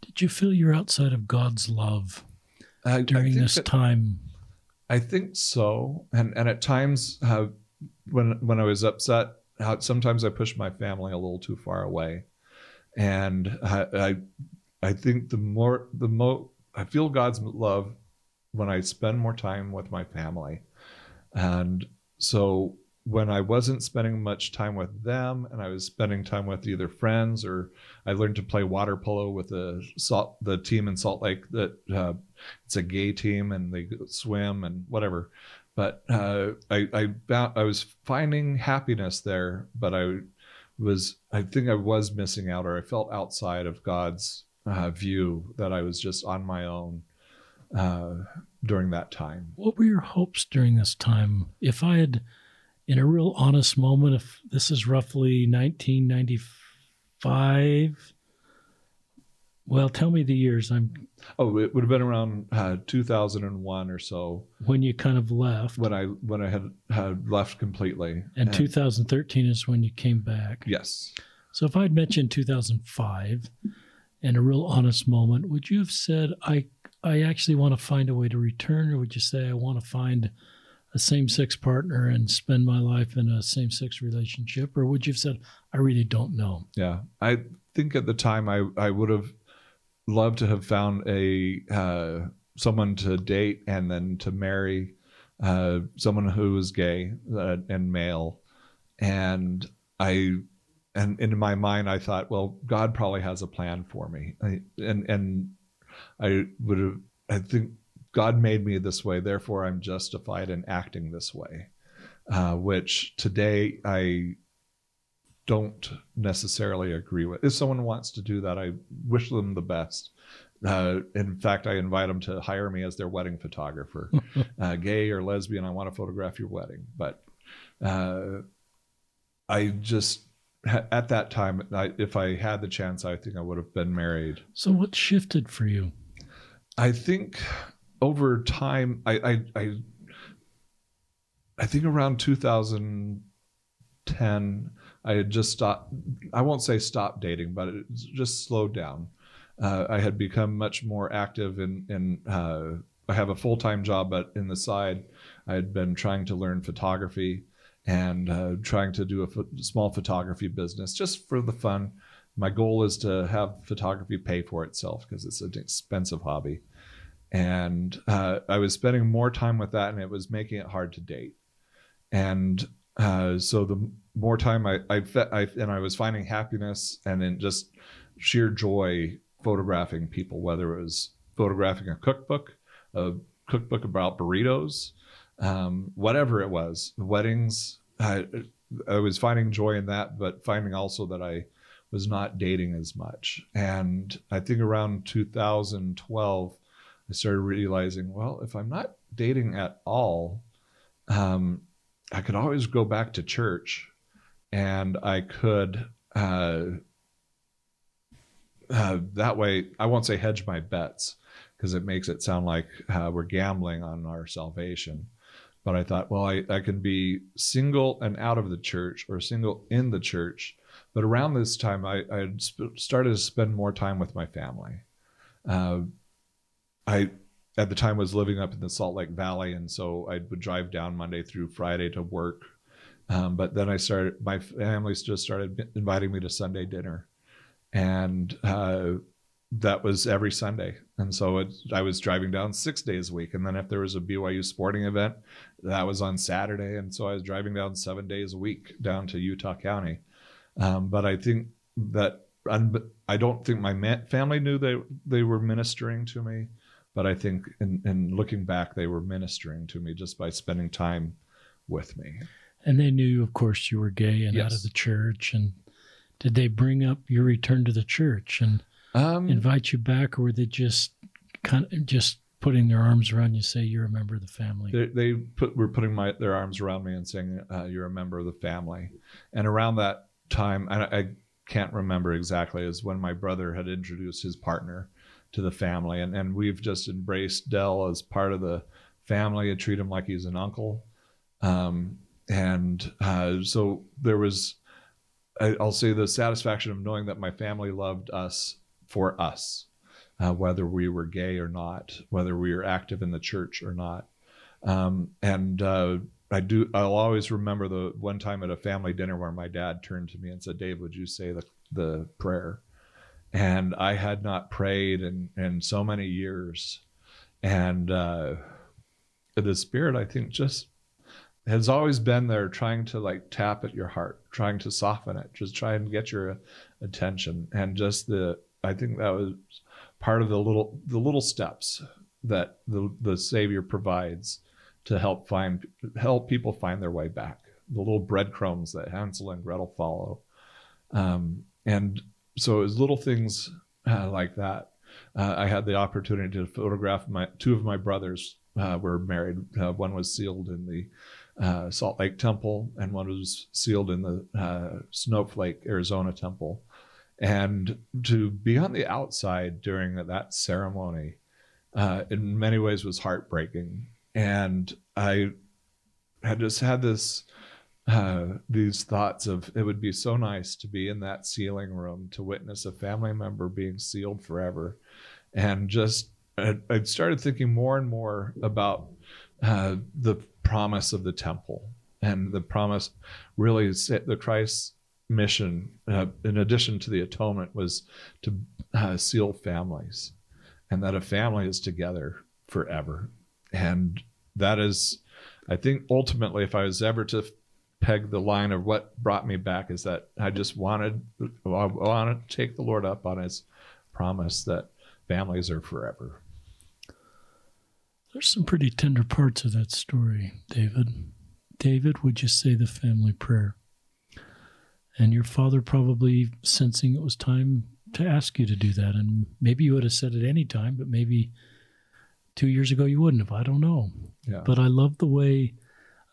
Speaker 1: Did you feel you're outside of God's love I, during I this that, time?
Speaker 2: I think so. And, and at times, uh, when, when I was upset, how sometimes I push my family a little too far away. And I, I I think the more the more I feel God's love when I spend more time with my family. And so when I wasn't spending much time with them and I was spending time with either friends or I learned to play water polo with the salt, the team in Salt Lake that uh, it's a gay team and they swim and whatever. But uh, I I, I was finding happiness there, but I was I think I was missing out or I felt outside of God's uh, view that I was just on my own uh, during that time.
Speaker 1: What were your hopes during this time? If I had, in a real honest moment, if this is roughly 1995, well, tell me the years. I'm.
Speaker 2: Oh, it would have been around uh, 2001 or so
Speaker 1: when you kind of left.
Speaker 2: When I when I had had left completely.
Speaker 1: And, and 2013 is when you came back.
Speaker 2: Yes.
Speaker 1: So if I'd mentioned 2005, and a real honest moment, would you have said, I, I actually want to find a way to return, or would you say, I want to find a same sex partner and spend my life in a same sex relationship? Or would you have said, I really don't know?
Speaker 2: Yeah. I think at the time I, I would have loved to have found a uh, someone to date and then to marry uh, someone who was gay uh, and male. And I and in my mind i thought well god probably has a plan for me I, and and i would have i think god made me this way therefore i'm justified in acting this way uh, which today i don't necessarily agree with if someone wants to do that i wish them the best uh, in fact, I invite them to hire me as their wedding photographer, uh, gay or lesbian. I want to photograph your wedding, but uh, I just at that time, I, if I had the chance, I think I would have been married.
Speaker 1: So, what shifted for you?
Speaker 2: I think over time, I, I, I, I think around 2010, I had just stopped. I won't say stopped dating, but it just slowed down. Uh, I had become much more active in in. Uh, I have a full time job, but in the side, I had been trying to learn photography and uh, trying to do a small photography business just for the fun. My goal is to have photography pay for itself because it's an expensive hobby. And uh, I was spending more time with that, and it was making it hard to date. And uh, so the more time I, I, I, and I was finding happiness and then just sheer joy photographing people, whether it was photographing a cookbook, a cookbook about burritos, um, whatever it was, weddings. I, I was finding joy in that, but finding also that I was not dating as much. And I think around 2012, I started realizing, well, if I'm not dating at all, um, I could always go back to church and I could uh, uh, that way, I won't say hedge my bets because it makes it sound like uh, we're gambling on our salvation. But I thought, well, I, I can be single and out of the church or single in the church. But around this time, I, I started to spend more time with my family. Uh, I at the time was living up in the Salt Lake Valley, and so I would drive down Monday through Friday to work. Um, but then I started, my family just started inviting me to Sunday dinner, and uh, that was every Sunday. And so it, I was driving down six days a week. And then if there was a BYU sporting event, that was on Saturday. And so I was driving down seven days a week down to Utah County. Um, but I think that I don't think my family knew they they were ministering to me, but I think in, in looking back, they were ministering to me just by spending time with me.
Speaker 1: And they knew, of course, you were gay and yes. out of the church. And did they bring up your return to the church and um, invite you back, or were they just kind of just putting their arms around you, say you're a member of the family?
Speaker 2: They, they put were putting my their arms around me and saying uh, you're a member of the family. And around that time, I, I can't remember exactly, is when my brother had introduced his partner to the family, and and we've just embraced Dell as part of the family and treat him like he's an uncle. Um, and uh, so there was, I'll say, the satisfaction of knowing that my family loved us for us, uh, whether we were gay or not, whether we were active in the church or not. Um, and uh, I do. I'll always remember the one time at a family dinner where my dad turned to me and said, "Dave, would you say the the prayer?" And I had not prayed in in so many years, and uh, the Spirit, I think, just has always been there, trying to like tap at your heart, trying to soften it, just try and get your attention, and just the. I think that was part of the little the little steps that the the Savior provides to help find help people find their way back. The little breadcrumbs that Hansel and Gretel follow, um, and so it was little things uh, like that. Uh, I had the opportunity to photograph my two of my brothers uh, were married. Uh, one was sealed in the uh, Salt Lake Temple, and one was sealed in the uh, Snowflake, Arizona Temple. And to be on the outside during that ceremony, in many ways, was heartbreaking and I had just had this uh, these thoughts of it would be so nice to be in that sealing room to witness a family member being sealed forever, and just I, I started thinking more and more about uh, the promise of the temple and the promise really is the Christ's mission uh, in addition to the atonement was to uh, seal families and that a family is together forever and that is, I think ultimately, if I was ever to peg the line of what brought me back, is that I just wanted, I wanted to take the Lord up on His promise that families are forever.
Speaker 1: There's some pretty tender parts of that story, David. David, would you say the family prayer? And your father probably sensing it was time to ask you to do that. And maybe you would have said it any time, but maybe two years ago you wouldn't have. I don't know. Yeah. But I love the way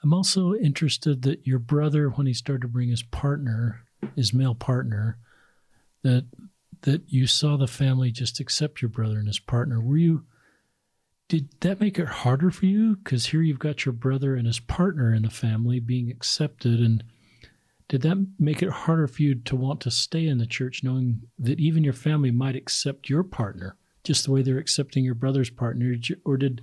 Speaker 1: I'm also interested that your brother, when he started to bring his partner, his male partner, that that you saw the family just accept your brother and his partner. Were you did that make it harder for you? Because here you've got your brother and his partner in the family being accepted and did that make it harder for you to want to stay in the church knowing that even your family might accept your partner just the way they're accepting your brother's partner, or did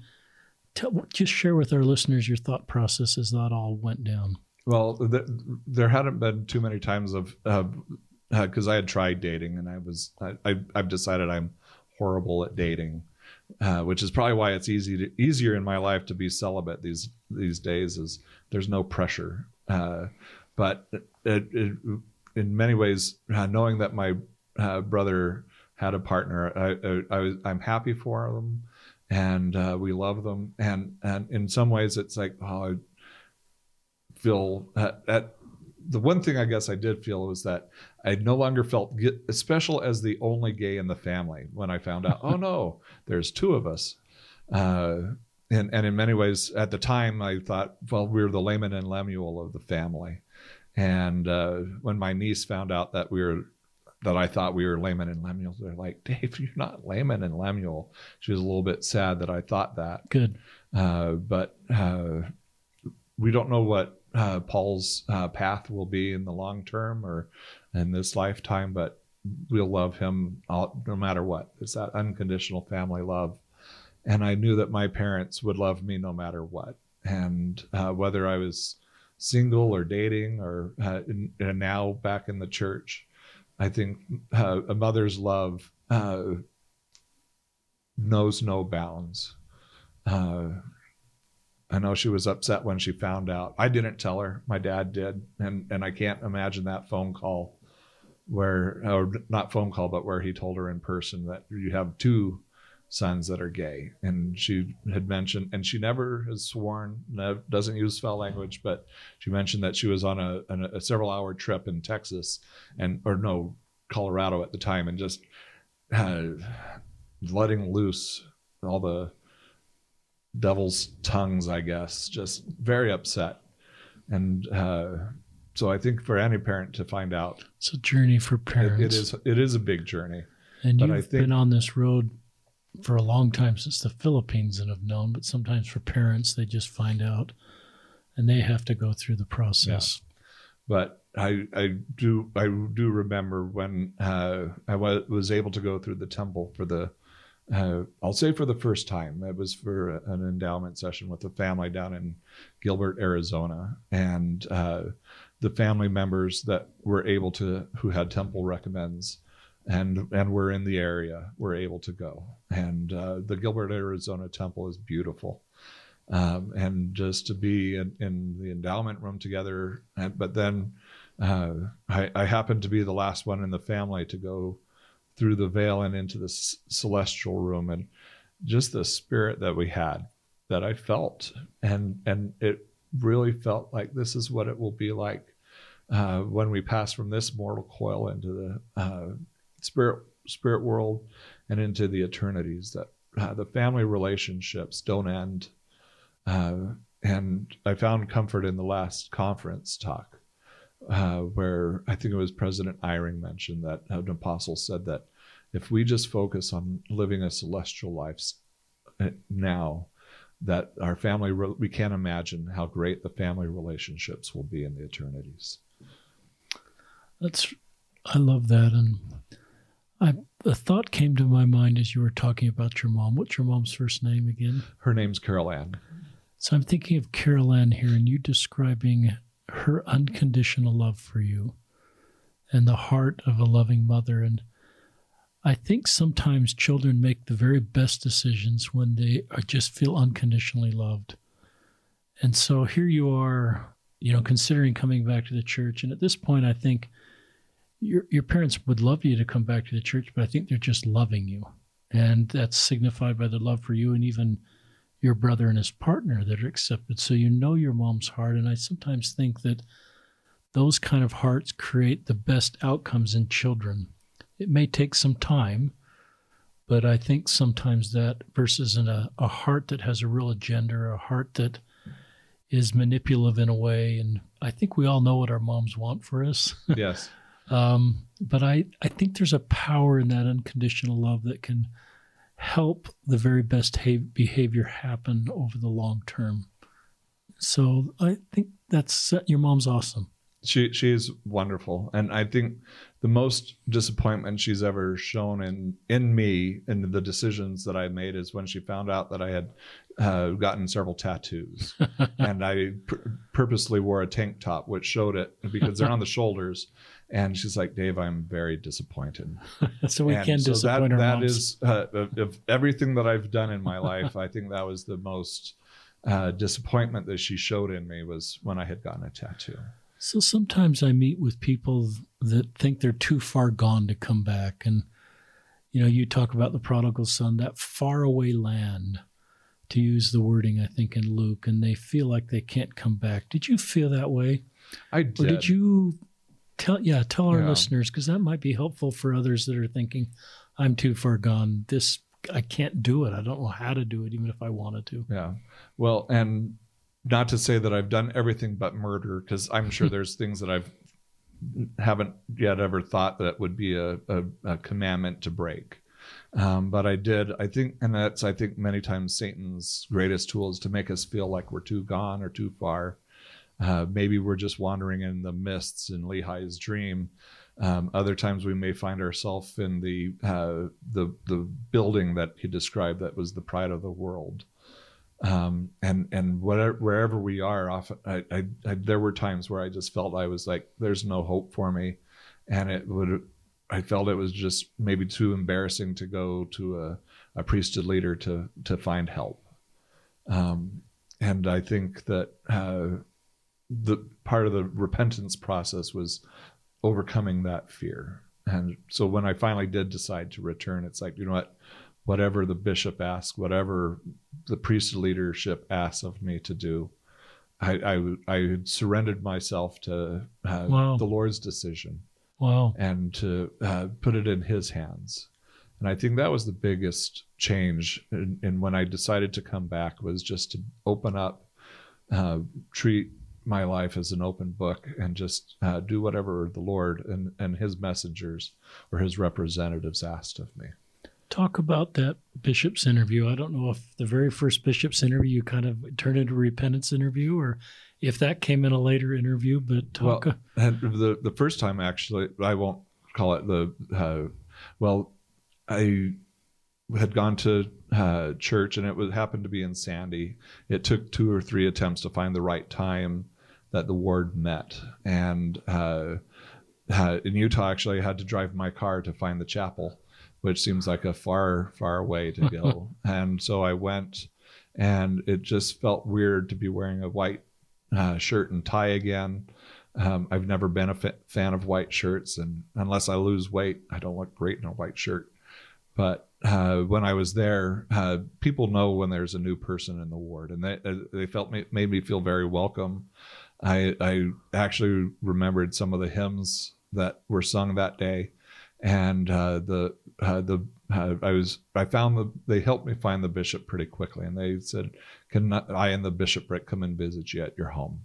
Speaker 1: tell, just share with our listeners your thought process as that all went down?
Speaker 2: Well, th- there hadn't been too many times of because uh, I had tried dating and I was I I, have decided I'm horrible at dating, uh, which is probably why it's easy to, easier in my life to be celibate these these days. Is there's no pressure, uh, but it, it, in many ways, uh, knowing that my uh, brother had a partner. I, I, I was, I'm happy for them, and uh, we love them. And and in some ways, it's like oh, I feel at, at the one thing I guess I did feel was that I no longer felt special as the only gay in the family when I found out. oh no, there's two of us. Uh, and, and in many ways, at the time, I thought, well, we we're the Laman and Lemuel of the family. And uh, when my niece found out that we were that I thought we were Laman and Lemuel. They're like, Dave, you're not Laman and Lemuel. She was a little bit sad that I thought that.
Speaker 1: Good.
Speaker 2: Uh, but uh, we don't know what uh, Paul's uh, path will be in the long term or in this lifetime, but we'll love him all, no matter what. It's that unconditional family love. And I knew that my parents would love me no matter what. And uh, whether I was single or dating or uh, in, and now back in the church, I think uh, a mother's love uh, knows no bounds. Uh, I know she was upset when she found out. I didn't tell her. My dad did, and and I can't imagine that phone call, where or not phone call, but where he told her in person that you have two sons that are gay, and she had mentioned, and she never has sworn, doesn't use foul language, but she mentioned that she was on a, a several hour trip in Texas, and or no, Colorado at the time, and just uh, letting loose all the devil's tongues, I guess, just very upset. And uh, so I think for any parent to find out,
Speaker 1: it's a journey for parents.
Speaker 2: it, it is it is a big journey.
Speaker 1: And but you've think, been on this road for a long time since the Philippines and have known, but sometimes for parents they just find out and they have to go through the process.
Speaker 2: Yeah. But I I do I do remember when uh, I was able to go through the temple for the uh, I'll say for the first time. It was for an endowment session with a family down in Gilbert, Arizona, and uh, the family members that were able to, who had temple recommends, and and were in the area, were able to go. And uh, the Gilbert, Arizona temple is beautiful. Um, and just to be in, in, the endowment room together, and, but then uh, I, I happened to be the last one in the family to go through the veil and into the celestial room and just the spirit that we had that I felt and and it really felt like this is what it will be like uh, when we pass from this mortal coil into the uh, spirit spirit world and into the eternities that uh, the family relationships don't end uh, and I found comfort in the last conference talk uh, where I think it was President Eyring mentioned that an apostle said that if we just focus on living a celestial life uh, now, that our family we can't imagine how great the family relationships will be in the eternities.
Speaker 1: That's I love that, and I a thought came to my mind as you were talking about your mom. What's your mom's first name again?
Speaker 2: Her name's Carol Ann.
Speaker 1: So I'm thinking of Carol Ann here, and you describing her unconditional love for you and the heart of a loving mother. And I think sometimes children make the very best decisions when they just feel unconditionally loved. And so here you are, you know, considering coming back to the church. And at this point, I think your, your parents would love you to come back to the church, but I think they're just loving you. And that's signified by the love for you and even your brother and his partner that are accepted. So you know your mom's heart. And I sometimes think that those kind of hearts create the best outcomes in children. It may take some time, but I think sometimes that versus in a, a heart that has a real agenda, a heart that is manipulative in a way. And I think we all know what our moms want for us.
Speaker 2: Yes.
Speaker 1: Um, but I, I think there's a power in that unconditional love that can help the very best behavior happen over the long term. So I think that's your mom's awesome.
Speaker 2: She she is wonderful, and I think the most disappointment she's ever shown in in me and the decisions that I made is when she found out that I had uh, gotten several tattoos, and I purposely wore a tank top which showed it because they're on the shoulders, and she's like, Dave, I'm very disappointed.
Speaker 1: so we and can so disappoint
Speaker 2: that,
Speaker 1: our
Speaker 2: that is, uh, of, of, everything that I've done in my life. I think that was the most uh, disappointment that she showed in me was when I had gotten a tattoo.
Speaker 1: So sometimes I meet with people that think they're too far gone to come back. And, you know, you talk about the prodigal son, that faraway land, to use the wording, I think, in Luke, and they feel like they can't come back. Did you feel that way?
Speaker 2: I did.
Speaker 1: Or did you tell, yeah, tell our yeah. listeners, because that might be helpful for others that are thinking, I'm too far gone. This, I can't do it. I don't know how to do it, even if I wanted to.
Speaker 2: Yeah. Well, and not to say that I've done everything but murder, because I'm sure there's things that I've haven't yet ever thought that would be a, a, a commandment to break. Um, but I did. I think, and that's I think many times Satan's greatest tool is to make us feel like we're too gone or too far. Uh, maybe we're just wandering in the mists in Lehi's dream. Um, other times we may find ourselves in the uh, the the building that he described that was the pride of the world. Um, and and whatever wherever we are, often I, I, I, there were times where I just felt I was like, there's no hope for me, and it would I felt it was just maybe too embarrassing to go to a, a priesthood leader to to find help. Um, and I think that uh, the part of the repentance process was overcoming that fear. And so when I finally did decide to return, it's like, you know what? Whatever the bishop asks, whatever the priesthood leadership asks of me to do, I, I, I surrendered myself to uh, wow. the Lord's decision.
Speaker 1: Wow.
Speaker 2: And to uh, put it in his hands. And I think that was the biggest change. And when I decided to come back was just to open up, uh, treat my life as an open book and just uh, do whatever the Lord and, and his messengers or his representatives asked of me.
Speaker 1: Talk about that bishop's interview. I don't know if the very first bishop's interview you kind of turned into a repentance interview or if that came in a later interview, but talk.
Speaker 2: Well, the the first time actually, I won't call it the. Uh, well, I had gone to uh, church and it was happened to be in Sandy. It took two or three attempts to find the right time that the ward met, and uh, in Utah, actually, I had to drive my car to find the chapel, which seems like a far, far way to go. and so I went, and it just felt weird to be wearing a white uh, shirt and tie again. Um, I've never been a fa- fan of white shirts, and unless I lose weight, I don't look great in a white shirt. But uh, when I was there, uh, people know when there's a new person in the ward, and they uh, they felt me, made me feel very welcome. I I actually remembered some of the hymns that were sung that day, and uh, the uh, the I was I found the they helped me find the bishop pretty quickly, and they said, "Can I and the bishopric come and visit you at your home?"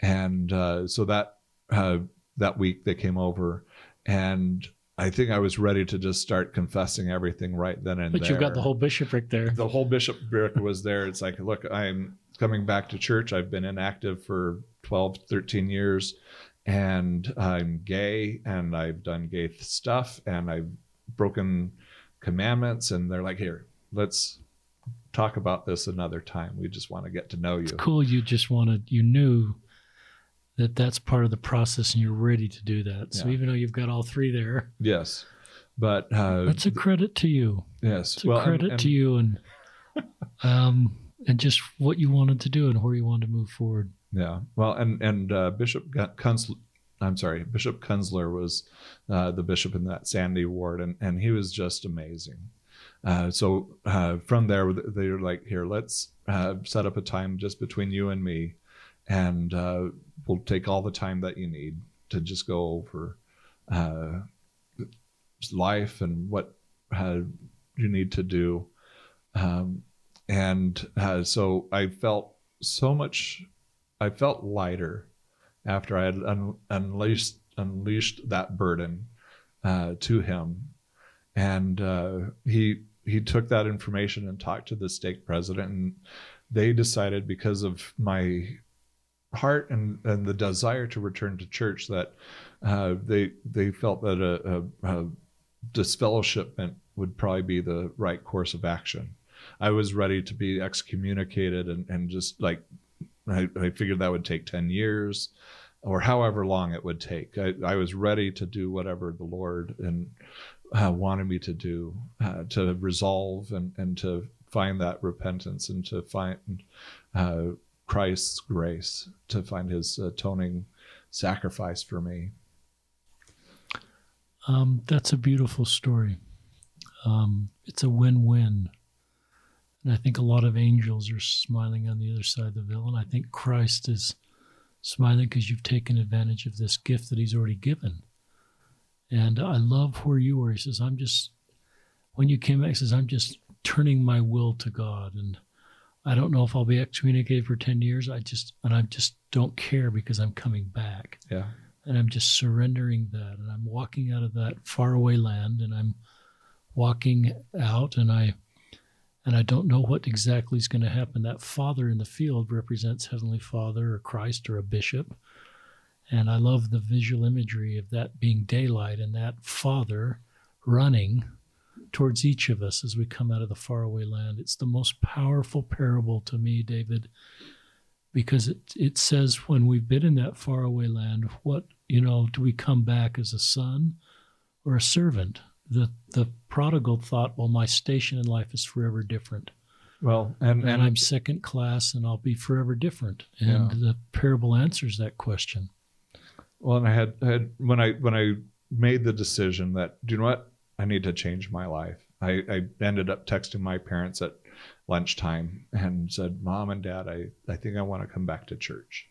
Speaker 2: And uh, so that uh, that week they came over, and I think I was ready to just start confessing everything right then and
Speaker 1: but
Speaker 2: there.
Speaker 1: But you've got the whole bishopric there.
Speaker 2: The whole bishopric was there. It's like, look, I'm coming back to church. I've been inactive for 12, 13 years, and I'm gay, and I've done gay stuff, and I've broken commandments and they're like here let's talk about this another time. We just want to get to know you.
Speaker 1: It's cool you just wanted you knew that that's part of the process and you're ready to do that. So yeah. even though you've got all three there.
Speaker 2: Yes. But uh,
Speaker 1: that's a credit to you.
Speaker 2: Yes.
Speaker 1: It's a well, credit and, and, to you and um and just what you wanted to do and where you wanted to move forward
Speaker 2: yeah well and and uh, bishop Kunz, I'm sorry, Bishop Kunzler was uh, the bishop in that Sandy ward, and, and he was just amazing. Uh, so uh, from there, they were like, "Here, let's uh, set up a time just between you and me, and uh, we'll take all the time that you need to just go over uh, life and what you need to do." Um, and so I felt so much. I felt lighter after I had un- unleashed unleashed that burden uh, to him, and uh, he he took that information and talked to the stake president, and they decided because of my heart and, and the desire to return to church that uh, they they felt that a, a, a disfellowshipment would probably be the right course of action. I was ready to be excommunicated and, and just like I, I figured that would take 10 years or however long it would take. I, I was ready to do whatever the Lord and uh, wanted me to do uh, to resolve and, and to find that repentance and to find uh, Christ's grace, to find his atoning sacrifice for me.
Speaker 1: Um, that's a beautiful story. Um, it's a win win. And I think a lot of angels are smiling on the other side of the veil. And I think Christ is smiling because you've taken advantage of this gift that He's already given. And I love where you were. He says, I'm just, when you came back, he says, I'm just turning my will to God. And I don't know if I'll be excommunicated for 10 years. I just, and I just don't care because I'm coming back.
Speaker 2: Yeah.
Speaker 1: and I'm just surrendering that. And I'm walking out of that faraway land and I'm walking out and I and I don't know what exactly is going to happen. That father in the field represents Heavenly Father or Christ or a bishop. And I love the visual imagery of that being daylight and that father running towards each of us as we come out of the faraway land. It's the most powerful parable to me, David, because it, it says when we've been in that faraway land, what, you know, do we come back as a son or a servant? The, the prodigal thought, well, my station in life is forever different.
Speaker 2: Well, and,
Speaker 1: And,
Speaker 2: and
Speaker 1: I'm second class and I'll be forever different. And
Speaker 2: Yeah.
Speaker 1: the parable answers that question.
Speaker 2: Well, and I had, I had when I when I made the decision that do you know what I need to change my life. I, I ended up texting my parents at lunchtime and said, "Mom and Dad, I I think I want to come back to church."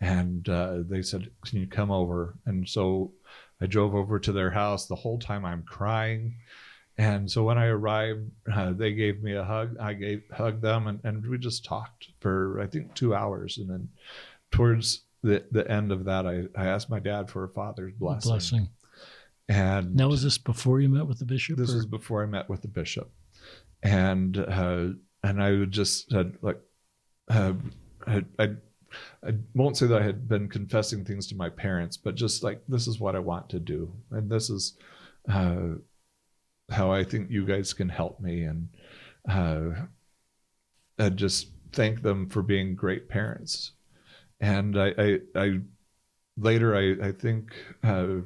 Speaker 2: And uh, they said, "Can you come over?" And so I drove over to their house. The whole time I'm crying. And so when I arrived, uh, they gave me a hug. I gave hugged them, and, and we just talked for I think two hours. And then towards the the end of that, I, I asked my dad for a father's blessing.
Speaker 1: Blessing.
Speaker 2: And
Speaker 1: Now, was this before you met with the bishop?
Speaker 2: this
Speaker 1: or-
Speaker 2: was before I met with the bishop, and uh, and I would just said like, uh, I, I I won't say that I had been confessing things to my parents, but just like this is what I want to do, and this is uh, how I think you guys can help me, and uh, I just thank them for being great parents, and I I, I later I I think. Uh,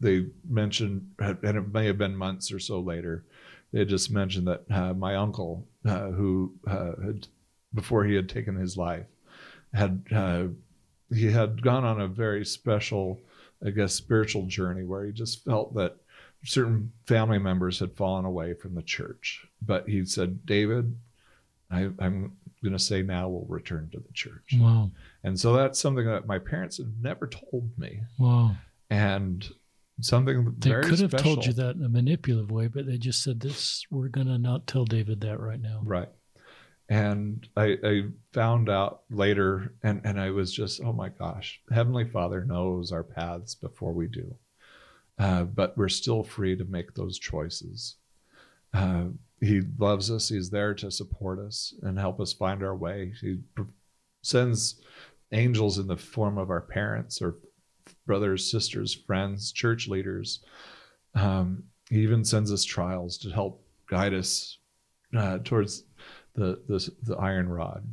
Speaker 2: they mentioned, and it may have been months or so later, they just mentioned that uh, my uncle, uh, who uh, had, before he had taken his life, had uh, he had gone on a very special, I guess, spiritual journey where he just felt that certain family members had fallen away from the church. But he said, David, I, I'm going to say now we'll return to the church.
Speaker 1: Wow.
Speaker 2: And so that's something that my parents had never told me
Speaker 1: Wow.
Speaker 2: and something
Speaker 1: They could have
Speaker 2: special.
Speaker 1: told you that in a manipulative way, but they just said this. We're gonna not tell David that right now.
Speaker 2: right and I, I found out later and, and i was just oh my gosh heavenly father knows our paths before we do. Uh, but we're still free to make those choices. Uh, he loves us. He's there to support us and help us find our way. He sends angels in the form of our parents or brothers sisters friends church leaders. Um, he even sends us trials to help guide us uh, towards the, the the iron rod,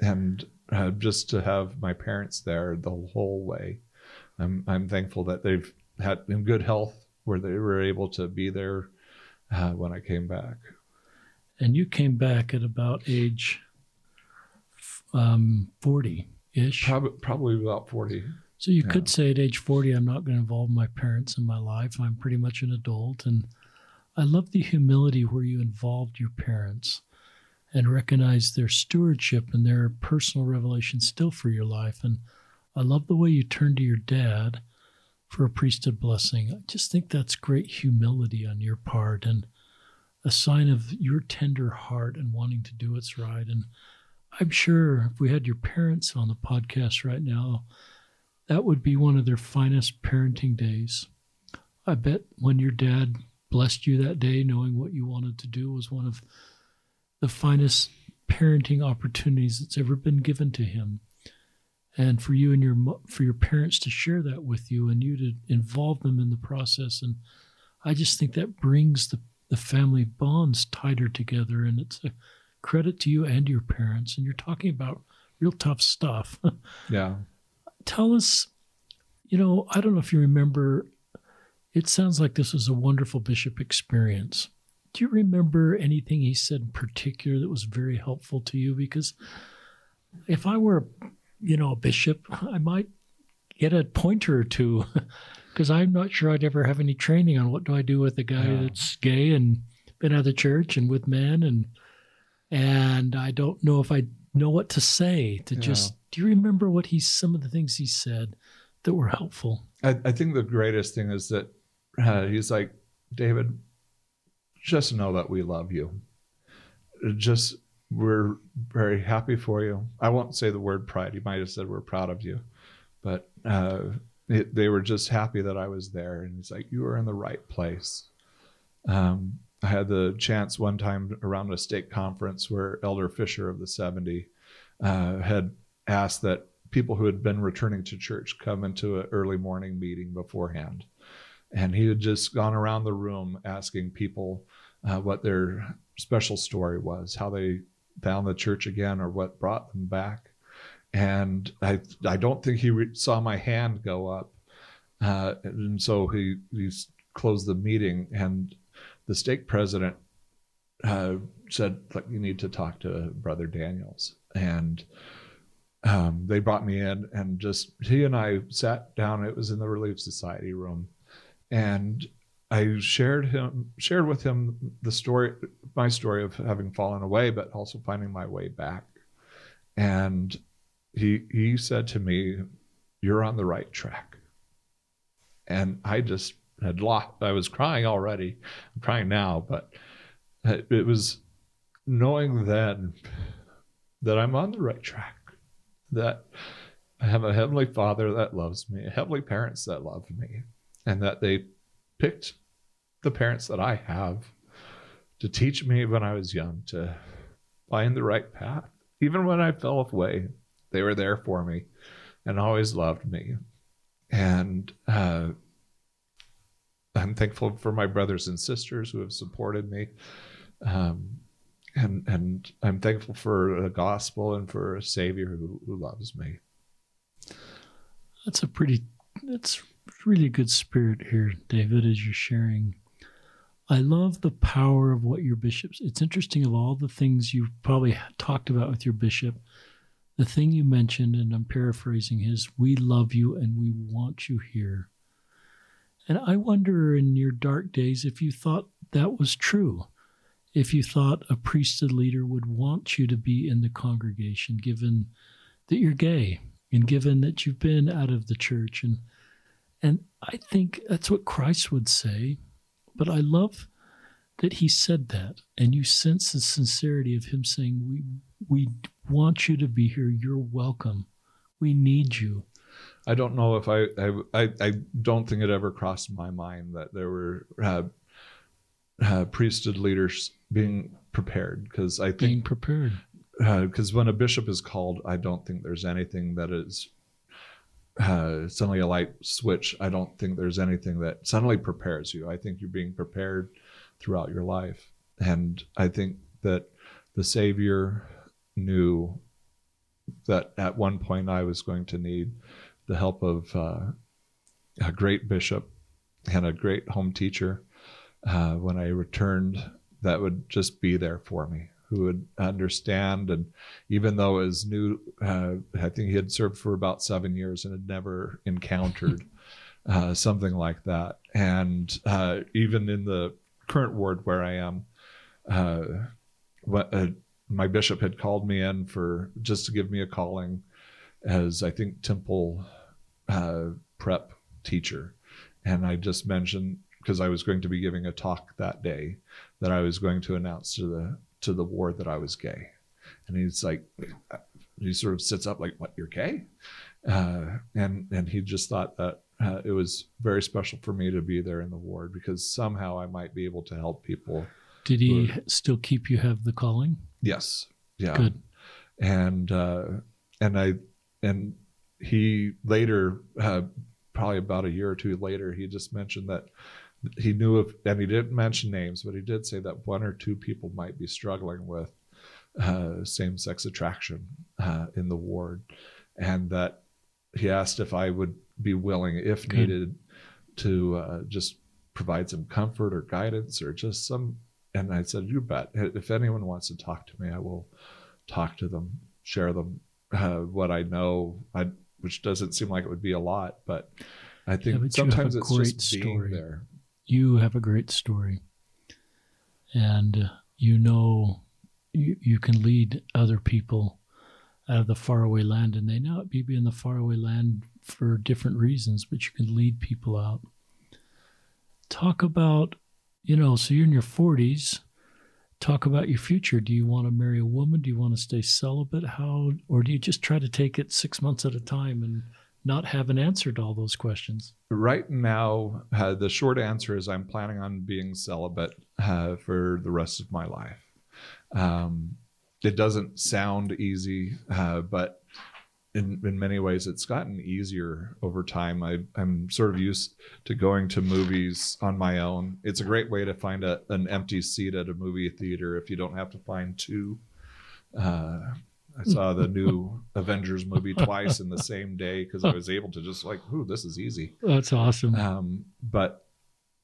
Speaker 2: and uh, just to have my parents there the whole way, I'm I'm thankful that they've had in good health where they were able to be there uh, when I came back.
Speaker 1: And you came back at about age um, forty ish.
Speaker 2: Probably probably about forty.
Speaker 1: So you
Speaker 2: Yeah.
Speaker 1: could say at age 40, I'm not going to involve my parents in my life. I'm pretty much an adult. And I love the humility where you involved your parents and recognize their stewardship and their personal revelation still for your life. And I love the way you turned to your dad for a priesthood blessing. I just think that's great humility on your part and a sign of your tender heart and wanting to do what's right. And I'm sure if we had your parents on the podcast right now, that would be one of their finest parenting days. I bet when your dad blessed you that day, knowing what you wanted to do, was one of the finest parenting opportunities that's ever been given to him. And for you and your for your parents to share that with you, and you to involve them in the process, and I just think that brings the the family bonds tighter together, and it's a credit to you and your parents. And you're talking about real tough stuff.
Speaker 2: Yeah.
Speaker 1: tell us, you know, I don't know if you remember, it sounds like this was a wonderful bishop experience. Do you remember anything he said in particular that was very helpful to you? Because if I were, you know, a bishop, I might get a pointer or two because I'm not sure I'd ever have any training on what do I do with a guy
Speaker 2: Yeah.
Speaker 1: that's gay and been out of the church and with men and and I don't know if I know what to say to
Speaker 2: Yeah.
Speaker 1: just do you remember what he some of the things he said that were helpful?
Speaker 2: I, I think the greatest thing is that uh, he's like, David, just know that we love you. Just, we're very happy for you. I won't say the word pride. You might have said we're proud of you. but uh, it, they were just happy that I was there. And he's like, "You were in the right place." Um, I had the chance one time around a stake conference where Elder Fisher of the 70 uh, had asked that people who had been returning to church come into an early morning meeting beforehand. And he had just gone around the room asking people uh, what their special story was, how they found the church again, or what brought them back. And I, I don't think he re- saw my hand go up. Uh, and so he, he closed the meeting, and the stake president uh, said, like, you need to talk to Brother Daniels. And um, they brought me in, and just he and I sat down. It was in the Relief Society room, and I shared him shared with him the story, my story of having fallen away, but also finding my way back. And he he said to me, "You're on the right track." And I just had lost. I was crying already. I'm crying now, but it was knowing then that I'm on the right track. That I have a heavenly Father that loves me, heavenly parents that love me, and that they picked the parents that I have to teach me when I was young to find the right path. Even when I fell away, they were there for me and always loved me. And uh, I'm thankful for my brothers and sisters who have supported me. Um, and and I'm thankful for the gospel and for a savior who, who loves me.
Speaker 1: That's a pretty that's really good spirit here, David, as you're sharing. I love the power of what your bishops. It's interesting of all the things you've probably talked about with your bishop. The thing you mentioned, and I'm paraphrasing, is we love you and we want you here. And I wonder in your dark days if you thought that was true if you thought a priesthood leader would want you to be in the congregation, given that you're gay and given that you've been out of the church. And, and I think that's what Christ would say. But I love that he said that. And you sense the sincerity of him saying, We, we want you to be here. You're welcome. We need you.
Speaker 2: I don't know if I, I, I, don't think it ever crossed my mind that there were uh, uh, priesthood leaders being prepared because I think
Speaker 1: being prepared
Speaker 2: because uh, when a bishop is called, I don't think there's anything that is uh, suddenly a light switch. I don't think there's anything that suddenly prepares you. I think you're being prepared throughout your life, and I think that the Savior knew that at one point I was going to need the help of uh, a great bishop and a great home teacher uh, when I returned that would just be there for me, who would understand. And even though as new, uh, I think he had served for about seven years and had never encountered uh, something like that. And uh, even in the current ward where I am, uh, what, uh, my bishop had called me in for just to give me a calling as I think temple uh, prep teacher. And I just mentioned because I was going to be giving a talk that day that I was going to announce to the to the ward that I was gay. And he's like, he sort of sits up like, "What? You're gay?" Uh, and and he just thought that uh, it was very special for me to be there in the ward because somehow I might be able to help people.
Speaker 1: Did he who, still keep you have the calling?
Speaker 2: Yes. Yeah.
Speaker 1: Good.
Speaker 2: And uh, and I and he later, uh, probably about a year or two later, he just mentioned that he knew of, and he didn't mention names, but he did say that one or two people might be struggling with uh, same sex attraction uh, in the ward. And that he asked if I would be willing, if Good. needed, to uh, just provide some comfort or guidance or just some. And I said, You bet. If anyone wants to talk to me, I will talk to them, share them uh, what I know, I, which doesn't seem like it would be a lot, but I think yeah, sometimes it's just story. being there
Speaker 1: you have a great story. And uh, you know you, you can lead other people out of the faraway land and they not be in the faraway land for different reasons but you can lead people out. Talk about you know so you're in your 40s talk about your future. Do you want to marry a woman? Do you want to stay celibate? How or do you just try to take it six months at a time and not have an answer to all those questions?
Speaker 2: Right now, uh, the short answer is I'm planning on being celibate uh, for the rest of my life. Um, it doesn't sound easy, uh, but in, in many ways it's gotten easier over time. I, I'm sort of used to going to movies on my own. It's a great way to find a, an empty seat at a movie theater if you don't have to find two. Uh, I saw the new Avengers movie twice in the same day because I was able to just like, ooh, this is easy.
Speaker 1: That's awesome.
Speaker 2: Um, but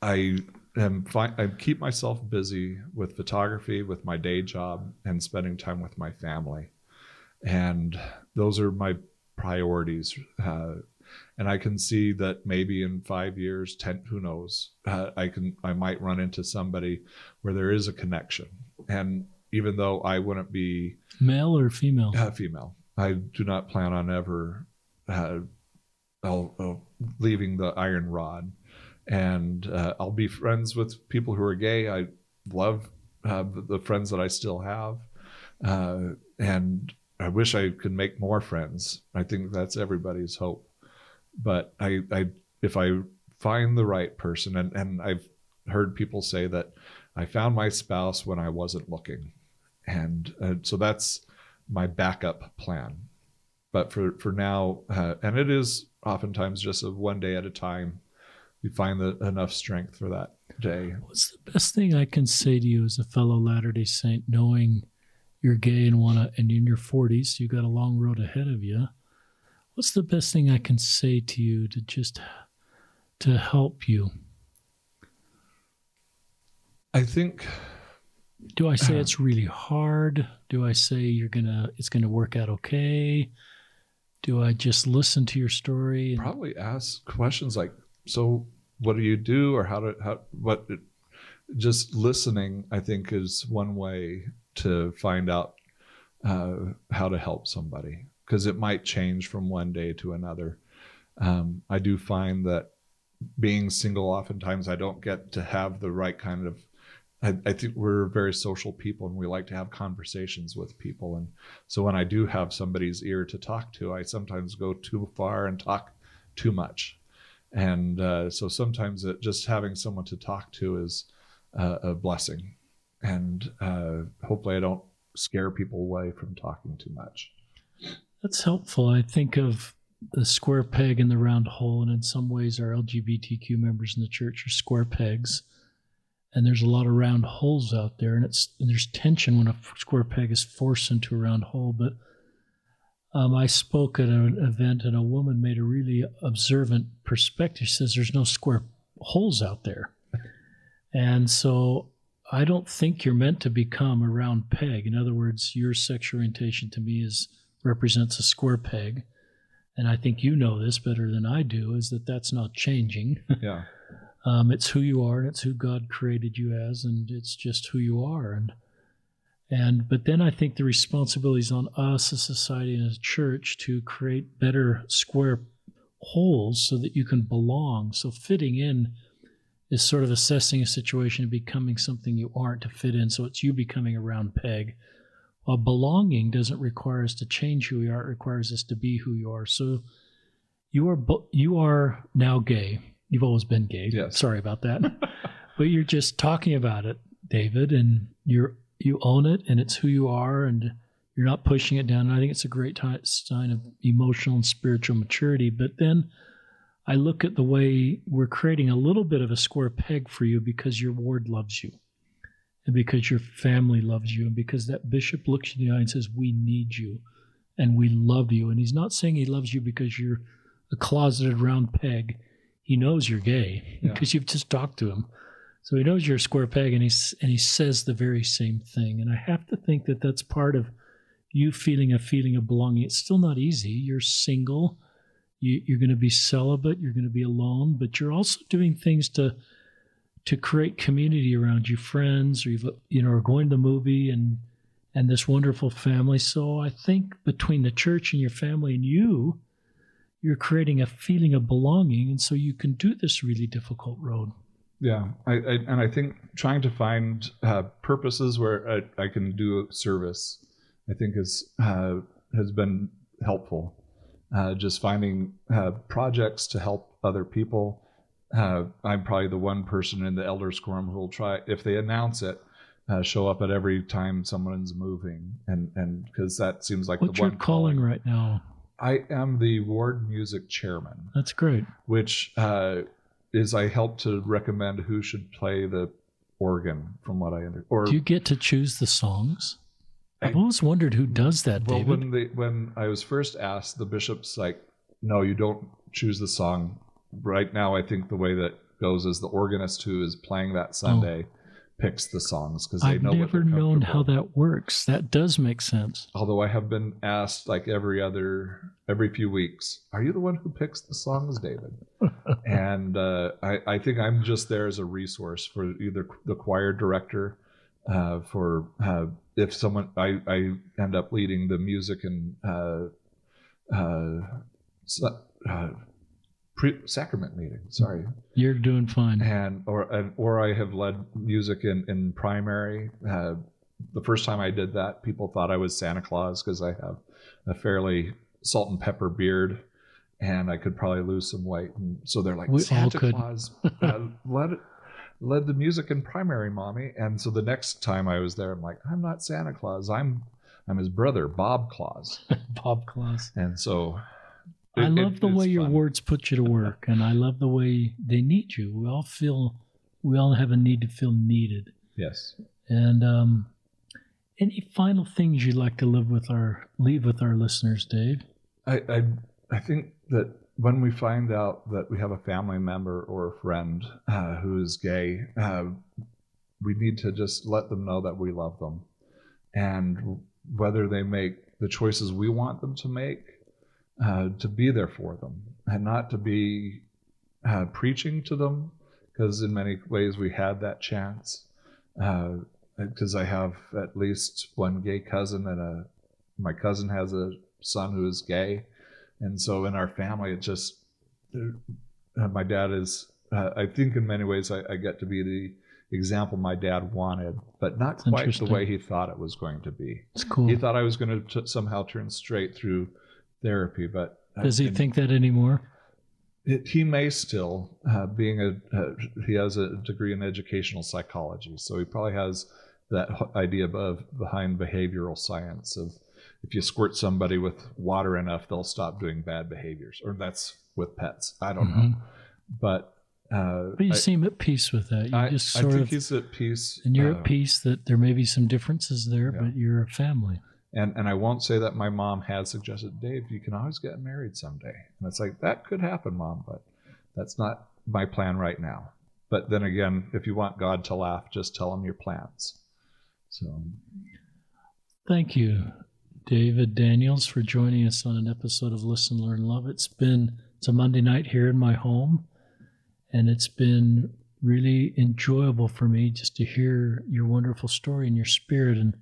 Speaker 2: I am fi- I keep myself busy with photography, with my day job, and spending time with my family, and those are my priorities. Uh, and I can see that maybe in five years, ten, who knows, uh, I can I might run into somebody where there is a connection, and even though I wouldn't be
Speaker 1: male or female,
Speaker 2: uh, female, I do not plan on ever uh, I'll, I'll leaving the iron rod and uh, I'll be friends with people who are gay. I love uh, the friends that I still have, uh, and I wish I could make more friends. I think that's everybody's hope. But I, I if I find the right person, and, and I've heard people say that I found my spouse when I wasn't looking, and uh, so that's my backup plan. But for for now, uh, and it is oftentimes just a one day at a time you find the, enough strength for that day.
Speaker 1: What's the best thing I can say to you as a fellow Latter Day Saint, knowing you're gay and wanna and you're in your 40s, you got a long road ahead of you? What's the best thing I can say to you to just to help you?
Speaker 2: I think.
Speaker 1: Do I say uh, it's really hard? Do I say you're gonna it's gonna work out okay? Do I just listen to your story?
Speaker 2: And, probably ask questions like, so what do you do or how to how what just listening i think is one way to find out uh, how to help somebody because it might change from one day to another um, i do find that being single oftentimes i don't get to have the right kind of I, I, think we're very social people and we like to have conversations with people. And so when i do have somebody's ear to talk to i sometimes go too far and talk too much. And uh, so sometimes it, just having someone to talk to is uh, a blessing. And uh, hopefully i don't scare people away from talking too much.
Speaker 1: That's helpful. I think of the square peg in the round hole and in some ways our lgbtq members in the church are square pegs and there's a lot of round holes out there and it's and there's tension when a square peg is forced into a round hole but um, I spoke at an event and a woman made a really observant perspective. She says there's no square holes out there. And so I don't think you're meant to become a round peg. In other words, your sexual orientation to me is represents a square peg. And I think you know this better than I do is that that's not changing.
Speaker 2: Yeah.
Speaker 1: um, it's who you are and it's who God created you as and it's just who you are. And and but then I think the responsibility is on us, as society and a church, to create better square holes so that you can belong. So fitting in is sort of assessing a situation and becoming something you aren't to fit in. So it's you becoming a round peg. While belonging doesn't require us to change who we are, it requires us to be who you are. So you are you are now gay. You've always been gay.
Speaker 2: Yes.
Speaker 1: Sorry about that. but you're just talking about it, David, and you're you own it and it's who you are and you're not pushing it down. And I think it's a great t- sign of emotional and spiritual maturity. But then I look at the way we're creating a little bit of a square peg for you because your ward loves you and because your family loves you and because that bishop looks you in the eye and says, We need you and we love you. And he's not saying he loves you because you're a closeted round peg. He knows you're gay because yeah. you've just talked to him. So he knows you're a square peg, and he's and he says the very same thing. And I have to think that that's part of you feeling a feeling of belonging. It's still not easy. You're single. You, you're going to be celibate. You're going to be alone, but you're also doing things to to create community around you, friends, or you you know, are going to the movie and and this wonderful family. So I think between the church and your family and you, you're creating a feeling of belonging, and so you can do this really difficult road.
Speaker 2: Yeah, I, I, and I think trying to find uh, purposes where I, I, can do service, I think is uh, has been helpful. uh, just finding uh, projects to help other people. Uh, I'm probably the one person in the elders quorum who will try if they announce it. Uh, show up at every time someone's moving, and and because that seems like
Speaker 1: What's
Speaker 2: the
Speaker 1: your
Speaker 2: one
Speaker 1: calling right now?
Speaker 2: I am the ward music chairman,
Speaker 1: That's great.
Speaker 2: which uh, is I help to recommend who should play the organ, from what I understand. Or
Speaker 1: Do you get to choose the songs? I've
Speaker 2: I-
Speaker 1: always wondered who does that,
Speaker 2: well,
Speaker 1: David.
Speaker 2: when they when I was first asked, the bishop's like, "No, you don't choose the song." Right now, I think the way that goes is the organist who is playing that Sunday picks the songs because they.
Speaker 1: I've
Speaker 2: know what
Speaker 1: never known how that works. That does make sense.
Speaker 2: Although I have been asked like every other every few weeks, "Are you the one who picks the songs, David?" and uh, I, I think I'm just there as a resource for either the choir director, uh, for uh, if someone I, I end up leading the music and uh, uh, uh, pre- sacrament meeting. Sorry,
Speaker 1: You're doing fine.
Speaker 2: and or and, or I have led music in in primary. Uh, the first time I did that, people thought I was Santa Claus because I have a fairly salt and pepper beard, and I could probably lose some weight. And so they're like,
Speaker 1: We
Speaker 2: Santa
Speaker 1: could."
Speaker 2: Claus uh, led led the music in primary, mommy. And so the next time I was there, I'm like, I'm not Santa Claus. I'm I'm his brother, Bob Claus.
Speaker 1: Bob Claus.
Speaker 2: And so
Speaker 1: I love
Speaker 2: it-
Speaker 1: the way your words put you to work, and I love the way they need you. We all feel, we all have a need to feel needed.
Speaker 2: Yes.
Speaker 1: And um, any final things you'd like to live with our leave with our listeners, Dave?
Speaker 2: I, I I think that when we find out that we have a family member or a friend uh, who is gay, uh, we need to just let them know that we love them, and whether they make the choices we want them to make, uh, to be there for them, and not to be uh, preaching to them, because in many ways we had that chance. Because I have at least one gay cousin and a my cousin has a son who is gay, and so in our family, it just uh, my dad is. Uh, I think in many ways I, I get to be the example my dad wanted, but not
Speaker 1: That's
Speaker 2: quite the way he thought it was going to be.
Speaker 1: It's cool.
Speaker 2: He thought I was going to somehow turn straight through therapy, but
Speaker 1: Does he think that anymore?
Speaker 2: it, he may still, uh, being a uh, he has a degree in educational psychology, so he probably has that idea of behind behavioral science of if you squirt somebody with water enough, they'll stop doing bad behaviors, or that's with pets. I don't know,
Speaker 1: Mhm.
Speaker 2: but uh,
Speaker 1: But you
Speaker 2: I,
Speaker 1: seem at peace with that. You
Speaker 2: I,
Speaker 1: just
Speaker 2: I
Speaker 1: sort
Speaker 2: think
Speaker 1: of,
Speaker 2: he's at peace,
Speaker 1: and you're
Speaker 2: uh,
Speaker 1: at peace that there may be some differences there,
Speaker 2: Yeah.
Speaker 1: but you're a family.
Speaker 2: And and I won't say that my mom had suggested, Dave, you can always get married someday. And it's like that could happen, mom, but that's not my plan right now. But then again, if you want God to laugh, just tell him your plans. So
Speaker 1: Thank you, David Daniels, for joining us on an episode of Listen, Learn, Love. It's been it's a Monday night here in my home, and it's been really enjoyable for me just to hear your wonderful story and your spirit and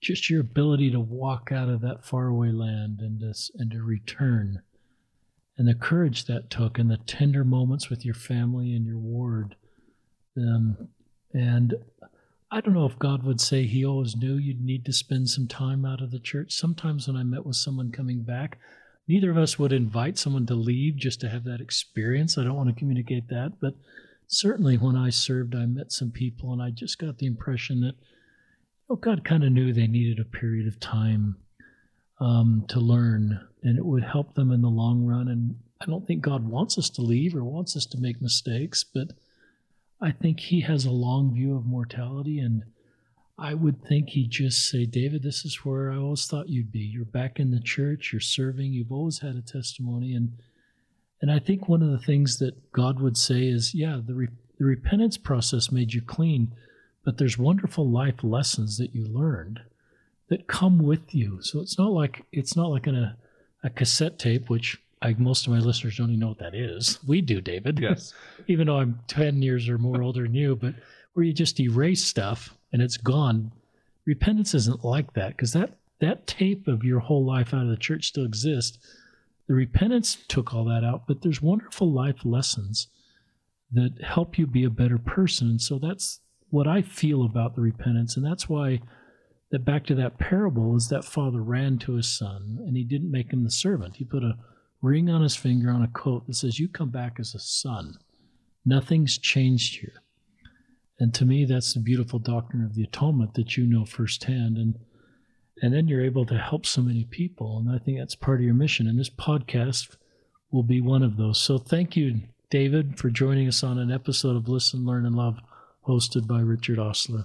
Speaker 1: just your ability to walk out of that faraway land and to, and to return and the courage that took and the tender moments with your family and your ward um, and I don't know if God would say He always knew you'd need to spend some time out of the church. Sometimes when I met with someone coming back, neither of us would invite someone to leave just to have that experience. I don't want to communicate that, but certainly when I served, I met some people and I just got the impression that oh, God kind of knew they needed a period of time um, to learn and it would help them in the long run. And I don't think God wants us to leave or wants us to make mistakes, but I think he has a long view of mortality, and I would think he'd just say, David, this is where I always thought you'd be. You're back in the church, you're serving, you've always had a testimony. And and I think one of the things that God would say is, yeah, the, re- the repentance process made you clean, but there's wonderful life lessons that you learned that come with you. So it's not like it's not like in a, a cassette tape, which I, most of my listeners don't even know what that is. We do, David
Speaker 2: yes,
Speaker 1: even though I'm 10 years or more older than you, but where you just erase stuff and it's gone. Repentance isn't like that because that, that tape of your whole life out of the church still exists. The repentance took all that out, but there's wonderful life lessons that help you be a better person. And so that's what I feel about the repentance. And that's why that back to that parable is that father ran to his son and he didn't make him the servant. He put a ring on his finger on a coat that says, You come back as a son. Nothing's changed here. And to me, that's the beautiful doctrine of the atonement that you know firsthand. And and then you're able to help so many people. And I think that's part of your mission. And this podcast will be one of those. So thank you, David, for joining us on an episode of Listen, Learn, and Love, hosted by Richard Ostler.